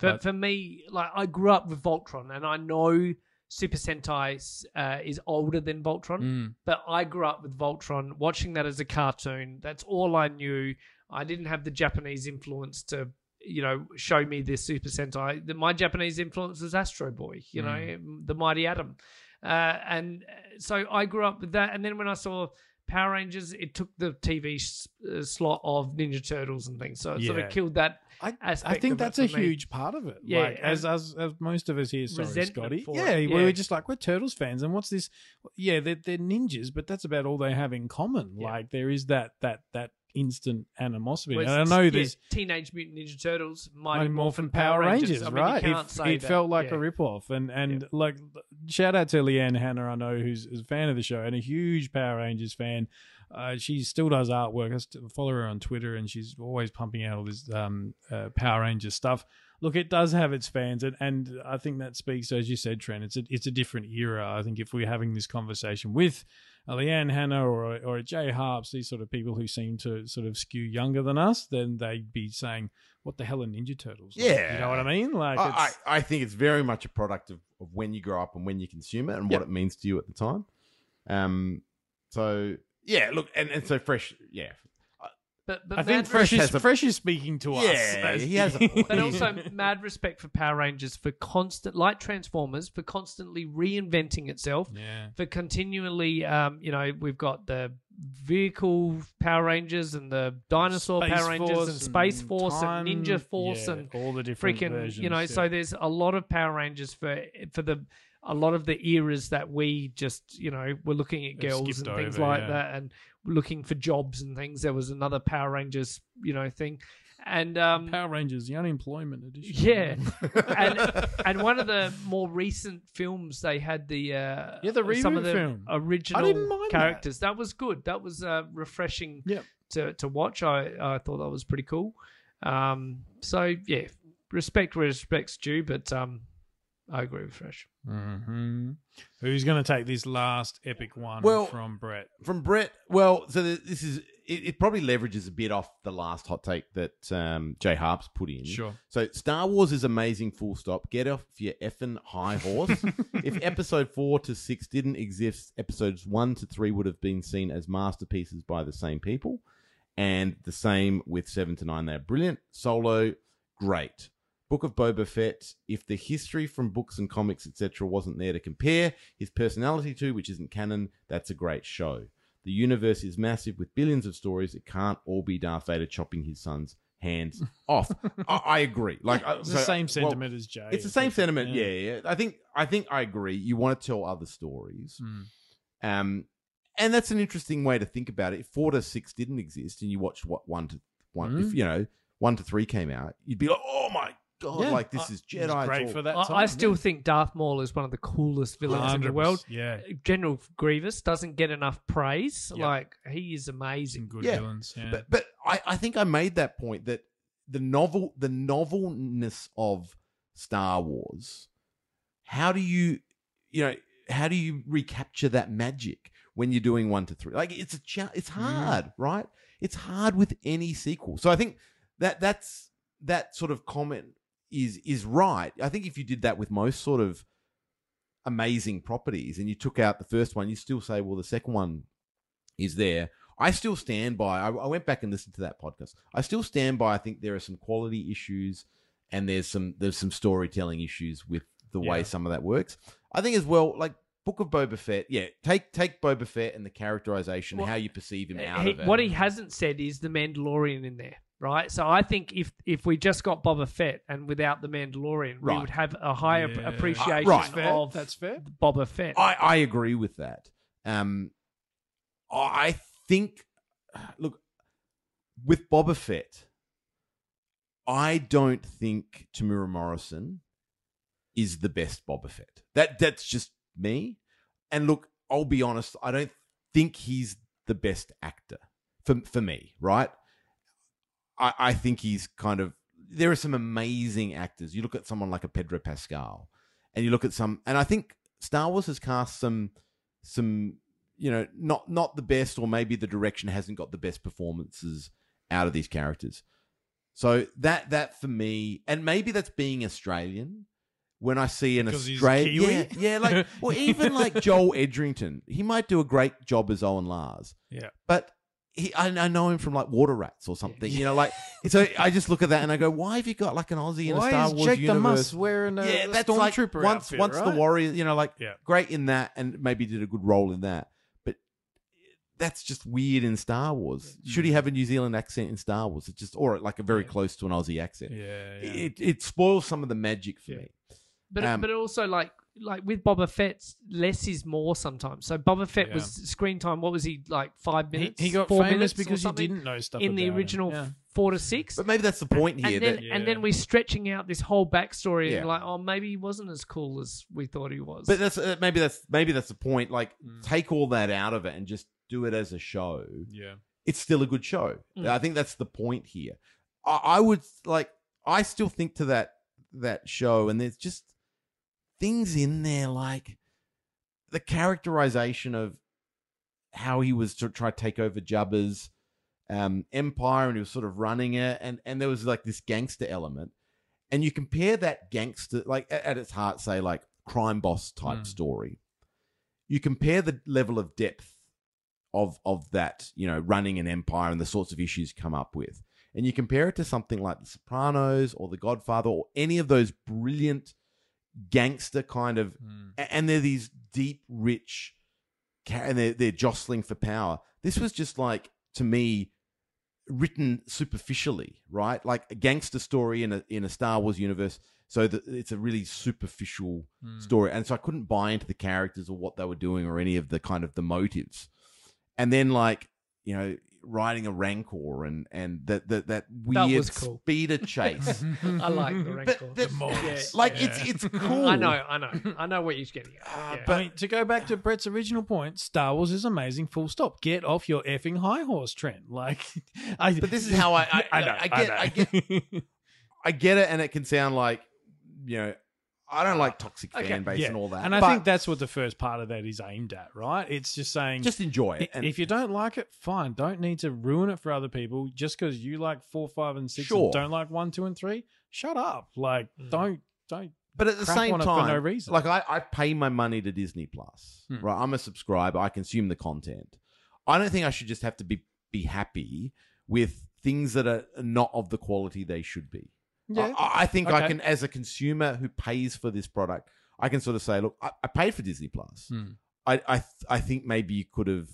For, But- for me, like I grew up with Voltron, and I know Super Sentai uh, is older than Voltron, Mm. but I grew up with Voltron, watching that as a cartoon. That's all I knew. I didn't have the Japanese influence to, you know, show me this Super Sentai. The, my Japanese influence was Astro Boy, you know, the Mighty Atom, uh, and uh, so I grew up with that. And then when I saw Power Rangers, it took the TV s- uh, slot of Ninja Turtles and things, so it sort Yeah. of killed that. I, aspect I think of it that's a for me. huge part of it. Yeah, like, as, as as most of us here, sorry, resentment Scotty. for Yeah, it, we yeah. were just like we're Turtles fans, and what's this? Yeah, they're they're ninjas, but that's about all they have in common. Yeah. Like there is that that that instant animosity. Whereas, and I know yeah, there's Teenage Mutant Ninja Turtles, Mighty Mighty Morphin Power Rangers, I mean, right? It it felt like yeah. a ripoff, and and like shout out to Leanne Hannah, I know who's, a fan of the show and a huge Power Rangers fan. Uh, she still does artwork. I follow her on Twitter, and she's always pumping out all this um, uh, Power Rangers stuff. Look, it does have its fans, and, and I think that speaks, as you said, Trent. It's a it's a different era. I think if we're having this conversation with a Leanne Hannah or a, or a Jay Harps, these sort of people who seem to sort of skew younger than us, then they'd be saying, "What the hell are Ninja Turtles?" Like, Yeah. you know what I mean. Like, I, it's, I, I think it's very much a product of, of when you grow up and when you consume it and Yep. what it means to you at the time. Um, so yeah, look, and, and so fresh, yeah, But, but I think Fresh has is a- Fresh is speaking to us. Yeah, he has a point. but <laughs> also mad respect for Power Rangers for constant, like Transformers, for constantly reinventing itself, yeah. for continually, um, you know, we've got the vehicle Power Rangers and the dinosaur Space Power Rangers Force and Space Force Time- and Ninja Force yeah, and all the different freaking, versions, you know, yeah. so there's a lot of Power Rangers for for the a lot of the eras that we just, you know, were looking at girls and things over, like yeah. that and looking for jobs and things. There was another Power Rangers, you know, thing. And um Power Rangers, the unemployment edition. yeah, <laughs> and and one of the more recent films they had the uh, Yeah, the some of reboot the film. original mind that. characters. That. was good. That was uh, refreshing Yep. to to watch. I I thought that was pretty cool. Um, so yeah, respect where respect's due, but um, I agree with Fresh. hmm Who's going to take this last epic one Well- from Brett? from Brett. Well, so this is it, it. Probably leverages a bit off the last hot take that um, Jay Harps put in. Sure. So Star Wars is amazing. Full stop. Get off your effing high horse. <laughs> if Episode four to six didn't exist, Episodes one to three would have been seen as masterpieces by the same people, and the same with seven to nine. They're brilliant. Solo, great. Book of Boba Fett. If the history from books and comics, etc., wasn't there to compare his personality to, which isn't canon, that's a great show. The universe is massive with billions of stories. It can't all be Darth Vader chopping his son's hands <laughs> off. I, I agree. Like It's the so- same well, sentiment as Jay. it's the same sentiment. Yeah. Yeah. yeah, I think I think I agree. You want to tell other stories, Mm. um, and that's an interesting way to think about it. If four to six didn't exist, and you watched what one to one, if Mm. you know one to three came out, you'd be like, oh my god, Yeah. like this Uh, is It was Jedi. great talk. for that I, time. I still yeah. think Darth Maul is one of the coolest villains in the 100%, world. Yeah. General Grievous doesn't get enough praise. Yep. Like he is Some amazing. good Yeah. villains. Yeah. But but I, I think I made that point that the novel the novelness of Star Wars, how do you you know, how do you recapture that magic when you're doing one to three? Like it's a cha- it's hard, right? It's hard with any sequel. So I think that that's that sort of comment is is right. I think if you did that with most sort of amazing properties and you took out the first one, you still say, well, the second one is there. I still stand by. I, I went back and listened to that podcast. I still stand by. I think there are some quality issues, and there's some there's some storytelling issues with the way Yeah. some of that works. I think as well, like Book of Boba Fett. Yeah, take take Boba Fett and the characterization, Well, how you perceive him eh, out He- of it. what he hasn't said is the Mandalorian in there, right? So I think if if we just got Boba Fett and without the Mandalorian, we would have a higher Yeah. appreciation Right. Fair. of That's fair. Boba Fett. I, I agree with that. Um, I think, look, with Boba Fett, I don't think Temuera Morrison is the best Boba Fett. That that's just me. And look, I'll be honest, I don't think he's the best actor for for me. Right? I I think he's kind of. There are some amazing actors. You look at someone like a Pedro Pascal, and you look at some, and I think Star Wars has cast some some you know not not the best or maybe the direction hasn't got the best performances out of these characters so that that for me and maybe that's being australian when i see an australian yeah yeah like <laughs> well, even like joel edgerton he might do a great job as owen lars Yeah. but he, I, I know him from like Water Rats or something, you know. Like, <laughs> so I just look at that and I go, "Why have you got like an Aussie in a Star is Wars Jake the universe?" Muss wearing a, yeah, a that's like stormtrooper once outfit, once the right? warrior, you know, like Yeah. great in that, and maybe did a good role in that. But that's just weird in Star Wars. Should Mm. he have a New Zealand accent in Star Wars? It just or like a very Yeah. close to an Aussie accent. Yeah, yeah. It it spoils some of the magic for Yeah. me. But Um, but also like like with Boba Fett, less is more sometimes. So Boba Fett Yeah. was screen time. What was he like? Five minutes. he got four famous minutes because he didn't know stuff in the about him. original Yeah. four to six. But maybe that's the point here. and then that Yeah. and then we're stretching out this whole backstory Yeah. and like, oh, maybe he wasn't as cool as we thought he was. But that's uh, maybe that's maybe that's the point. Like, Mm. take all that out of it and just do it as a show. Yeah. It's still a good show. Mm. I think that's the point here. I, I would like. I still think to that that show, and there's just things in there like the characterization of how he was to try to take over Jabba's um, empire, and he was sort of running it, and and there was like this gangster element, and you compare that gangster, like at, at its heart, say like crime boss type Mm. story. You compare the level of depth of of that, you know, running an empire and the sorts of issues come up with, and you compare it to something like The Sopranos or The Godfather or any of those brilliant gangster kind of Mm. and they're these deep, rich, and they're, they're jostling for power. This was just like to me written superficially, right? Like a gangster story in a in a Star Wars universe. So that it's a really superficial Mm. story, and so I couldn't buy into the characters or what they were doing or any of the kind of the motives. And then like you know riding a rancor and and that that that That weird was cool. speeder <laughs> chase. I like the but Rancor. that- Yeah, like yeah. it's it's <laughs> cool. I know, I know, I know what you're getting at. Uh, yeah. but- I mean, to go back to Brett's original point, Star Wars is amazing. Full stop. Get off your effing high horse, Trent. Like, <laughs> I. But this is how I I, I know. I get I, get get. I get it, and it can sound like you know I don't like toxic fan Okay, base yeah. and all that. And I but think that's what the first part of that is aimed at, right? It's just saying, just enjoy it. And if you don't like it, fine. Don't need to ruin it for other people just because you like four, five, and six, Sure. and don't like one, two, and three. Shut up. Like, Mm. don't, don't. but at the same on it for time, no reason. like I, I pay my money to Disney Plus, Hmm. right? I'm a subscriber. I consume the content. I don't think I should just have to be be happy with things that are not of the quality they should be. Yeah. I, I think I can, as a consumer who pays for this product, I can sort of say, look, I, I paid for Disney Plus. Hmm. I, I, I think maybe you could have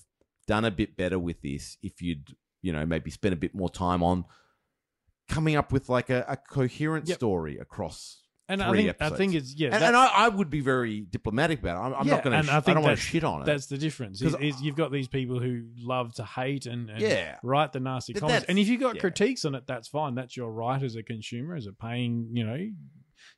done a bit better with this if you'd, you know, maybe spent a bit more time on coming up with like a, a coherent Yep. story across. And I think, I episodes. think it's, yeah. and, and I, I would be very diplomatic about it. I'm, I'm Yeah, not going to. I I, don't want to shit on it. That's the difference. Is, is you've got these people who love to hate and, and Yeah. write the nasty But comments. And if you've got yeah. critiques on it, that's fine. That's your right as a consumer, as a paying, you know,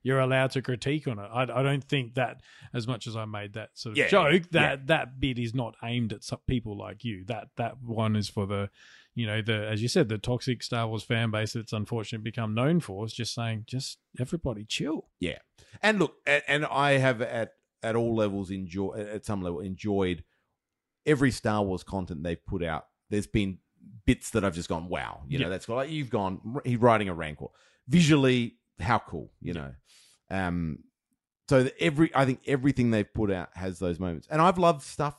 you're allowed to critique on it. I, I don't think that, as much as I made that sort of Yeah, joke, yeah. that that bit is not aimed at people like you. That that one is for the, you know, the as you said, the toxic Star Wars fan base that's unfortunately become known for is just saying, just everybody chill. Yeah, and look, and, and I have at at all levels enjoy at some level enjoyed every Star Wars content they've put out. There's been bits that I've just gone, wow, you know, Yeah. that's. Like you've gone, he's riding a Rancor. Visually, how cool, you know. Um, so every, I think everything they've put out has those moments, and I've loved stuff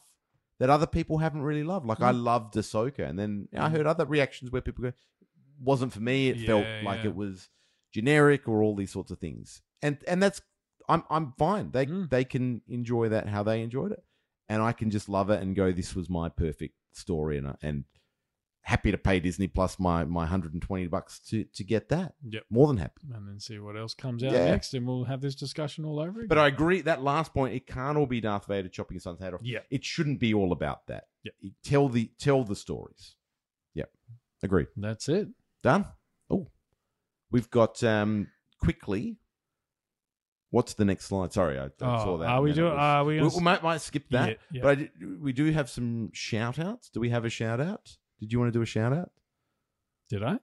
that other people haven't really loved. Like Mm. I loved Ahsoka, and then I heard other reactions where people go, wasn't for me. It felt like yeah. it was generic or all these sorts of things, and and that's I'm I'm fine. They Mm. they can enjoy that how they enjoyed it, and I can just love it and go. This was my perfect story, and I- and happy to pay Disney Plus my my 120 bucks to to get that. Yep. More than happy. and then see what else comes out Yeah. next, and we'll have this discussion all over again. But I agree that last point. It can't all be Darth Vader chopping his son's head off. Yeah. It shouldn't be all about that. You Tell the tell the stories. Yep. Agreed. That's it. Done. Oh, we've got um quickly. What's the next slide? Sorry, I, Oh, saw that. are we doing- was- are we we, we might, might skip that, Yeah, yeah. but I we do have some shout outs. Do we have a shout out? Did you want to do a shout out, Did I?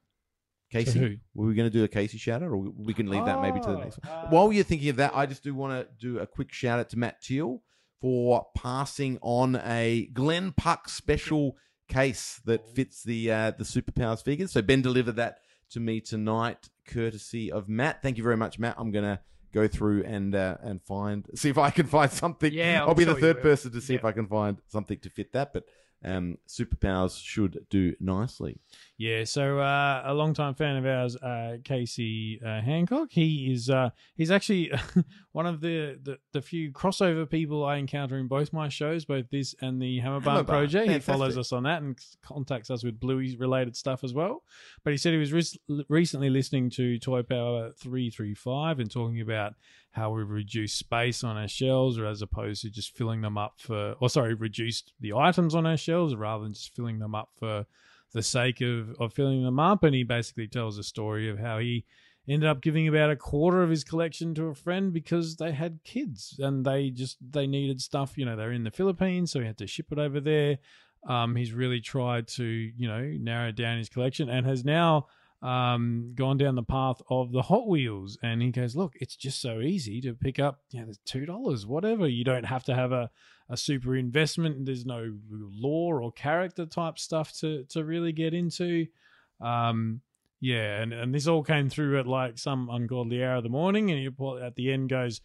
Casey? who? Were we going to do a Casey shout out, or we can leave that maybe to the next one? Oh, uh, While you're thinking of that, I just do want to do a quick shout out to Matt Teal for passing on a Glenn Puck special case that fits the uh, the superpowers figures. So Ben delivered that to me tonight, courtesy of Matt. Thank you very much, Matt. I'm gonna go through and uh, and find see if I can find something. Yeah, I'm I'll be the third person to see if I can find something to fit that. But um, superpowers should do nicely. Yeah, so uh, a longtime fan of ours, uh, Casey uh, Hancock. He is uh, he's actually <laughs> one of the, the the few crossover people I encounter in both my shows, both this and the Hammer Barn Hammer Barn, Project. He follows us on that and contacts us with Bluey related stuff as well. But he said he was re- recently listening to Toy Power three three five and talking about how we reduce space on our shelves, or as opposed to just filling them up for, or sorry, reduced the items on our shelves rather than just filling them up for the sake of, of filling them up. And he basically tells a story of how he ended up giving about a quarter of his collection to a friend because they had kids and they just they needed stuff. You know, they're in the Philippines, so he had to ship it over there. Um, he's really tried to you know narrow down his collection and has now um, gone down the path of the Hot Wheels. And he goes, look, it's just so easy to pick up. You know, there's two dollars, whatever. You don't have to have a a super investment. There's no lore or character type stuff to to really get into. Um, yeah, and, and this all came through at like some ungodly hour of the morning, and he at the end goes,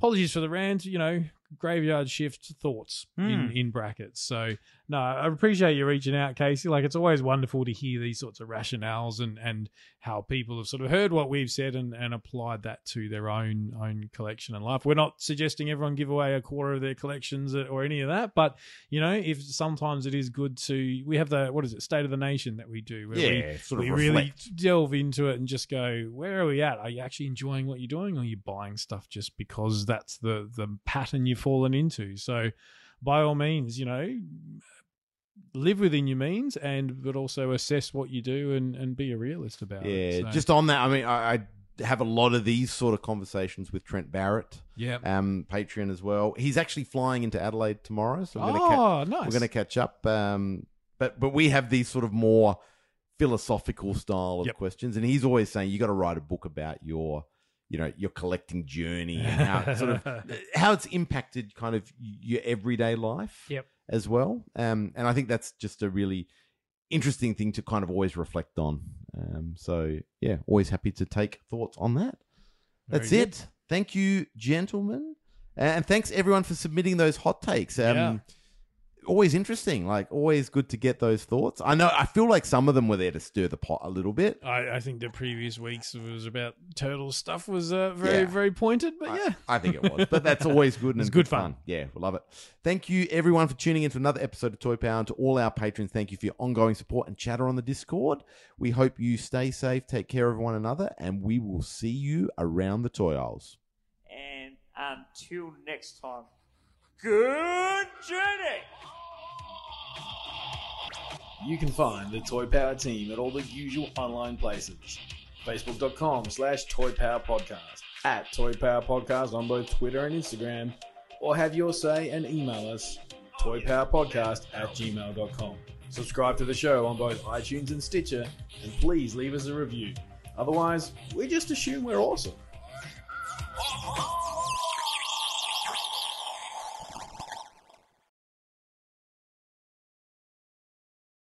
"Apologies for the rant." You know, graveyard shift thoughts in Hmm. in brackets. So no, I appreciate you reaching out, Casey. Like it's always wonderful to hear these sorts of rationales and and how people have sort of heard what we've said and, and applied that to their own own collection and life. We're not suggesting everyone give away a quarter of their collections or any of that, but you know, if sometimes it is good to we have the what is it, State of the Nation that we do where we Yeah, sort of we really delve into it and just go, where are we at? Are you actually enjoying what you're doing, or are you buying stuff just because that's the the pattern you've fallen into? So, by all means, you know, live within your means, and but also assess what you do and and be a realist about Yeah, it. So, just on that, I mean, I, I have a lot of these sort of conversations with Trent Barrett, yeah. um, Patreon as well. He's actually flying into Adelaide tomorrow, so we're going to Oh, nice. we're going to catch up. Um, but but we have these sort of more philosophical style of Yep. questions, and he's always saying you got to write a book about your you know your collecting journey and how <laughs> sort of how it's impacted kind of your everyday life Yep. as well. Um, and I think that's just a really interesting thing to kind of always reflect on. Um, so yeah, always happy to take thoughts on that. Very That's good. it. Thank you, gentlemen, and thanks everyone for submitting those hot takes. Um, Yeah. Always interesting, like always good to get those thoughts. I know I feel like some of them were there to stir the pot a little bit. I, I think the previous weeks was about turtle stuff was uh, very Yeah. very pointed, but yeah, I think it was, but that's always good <laughs> and It's good fun. Yeah, we love it. Thank you, everyone, for tuning in to another episode of Toy Power. And to all our patrons, thank you for your ongoing support and chatter on the Discord. We hope you stay safe, take care of one another, and we will see you around the toy aisles. And until next time, good journey! You can find the Toy Power team at all the usual online places. Facebook.com slash Toy Power Podcast, at Toy Power Podcast on both Twitter and Instagram, or have your say and email us toypowerpodcast at gmail.com. Subscribe to the show on both iTunes and Stitcher, and please leave us a review. Otherwise, we just assume we're awesome. Ha <laughs> ha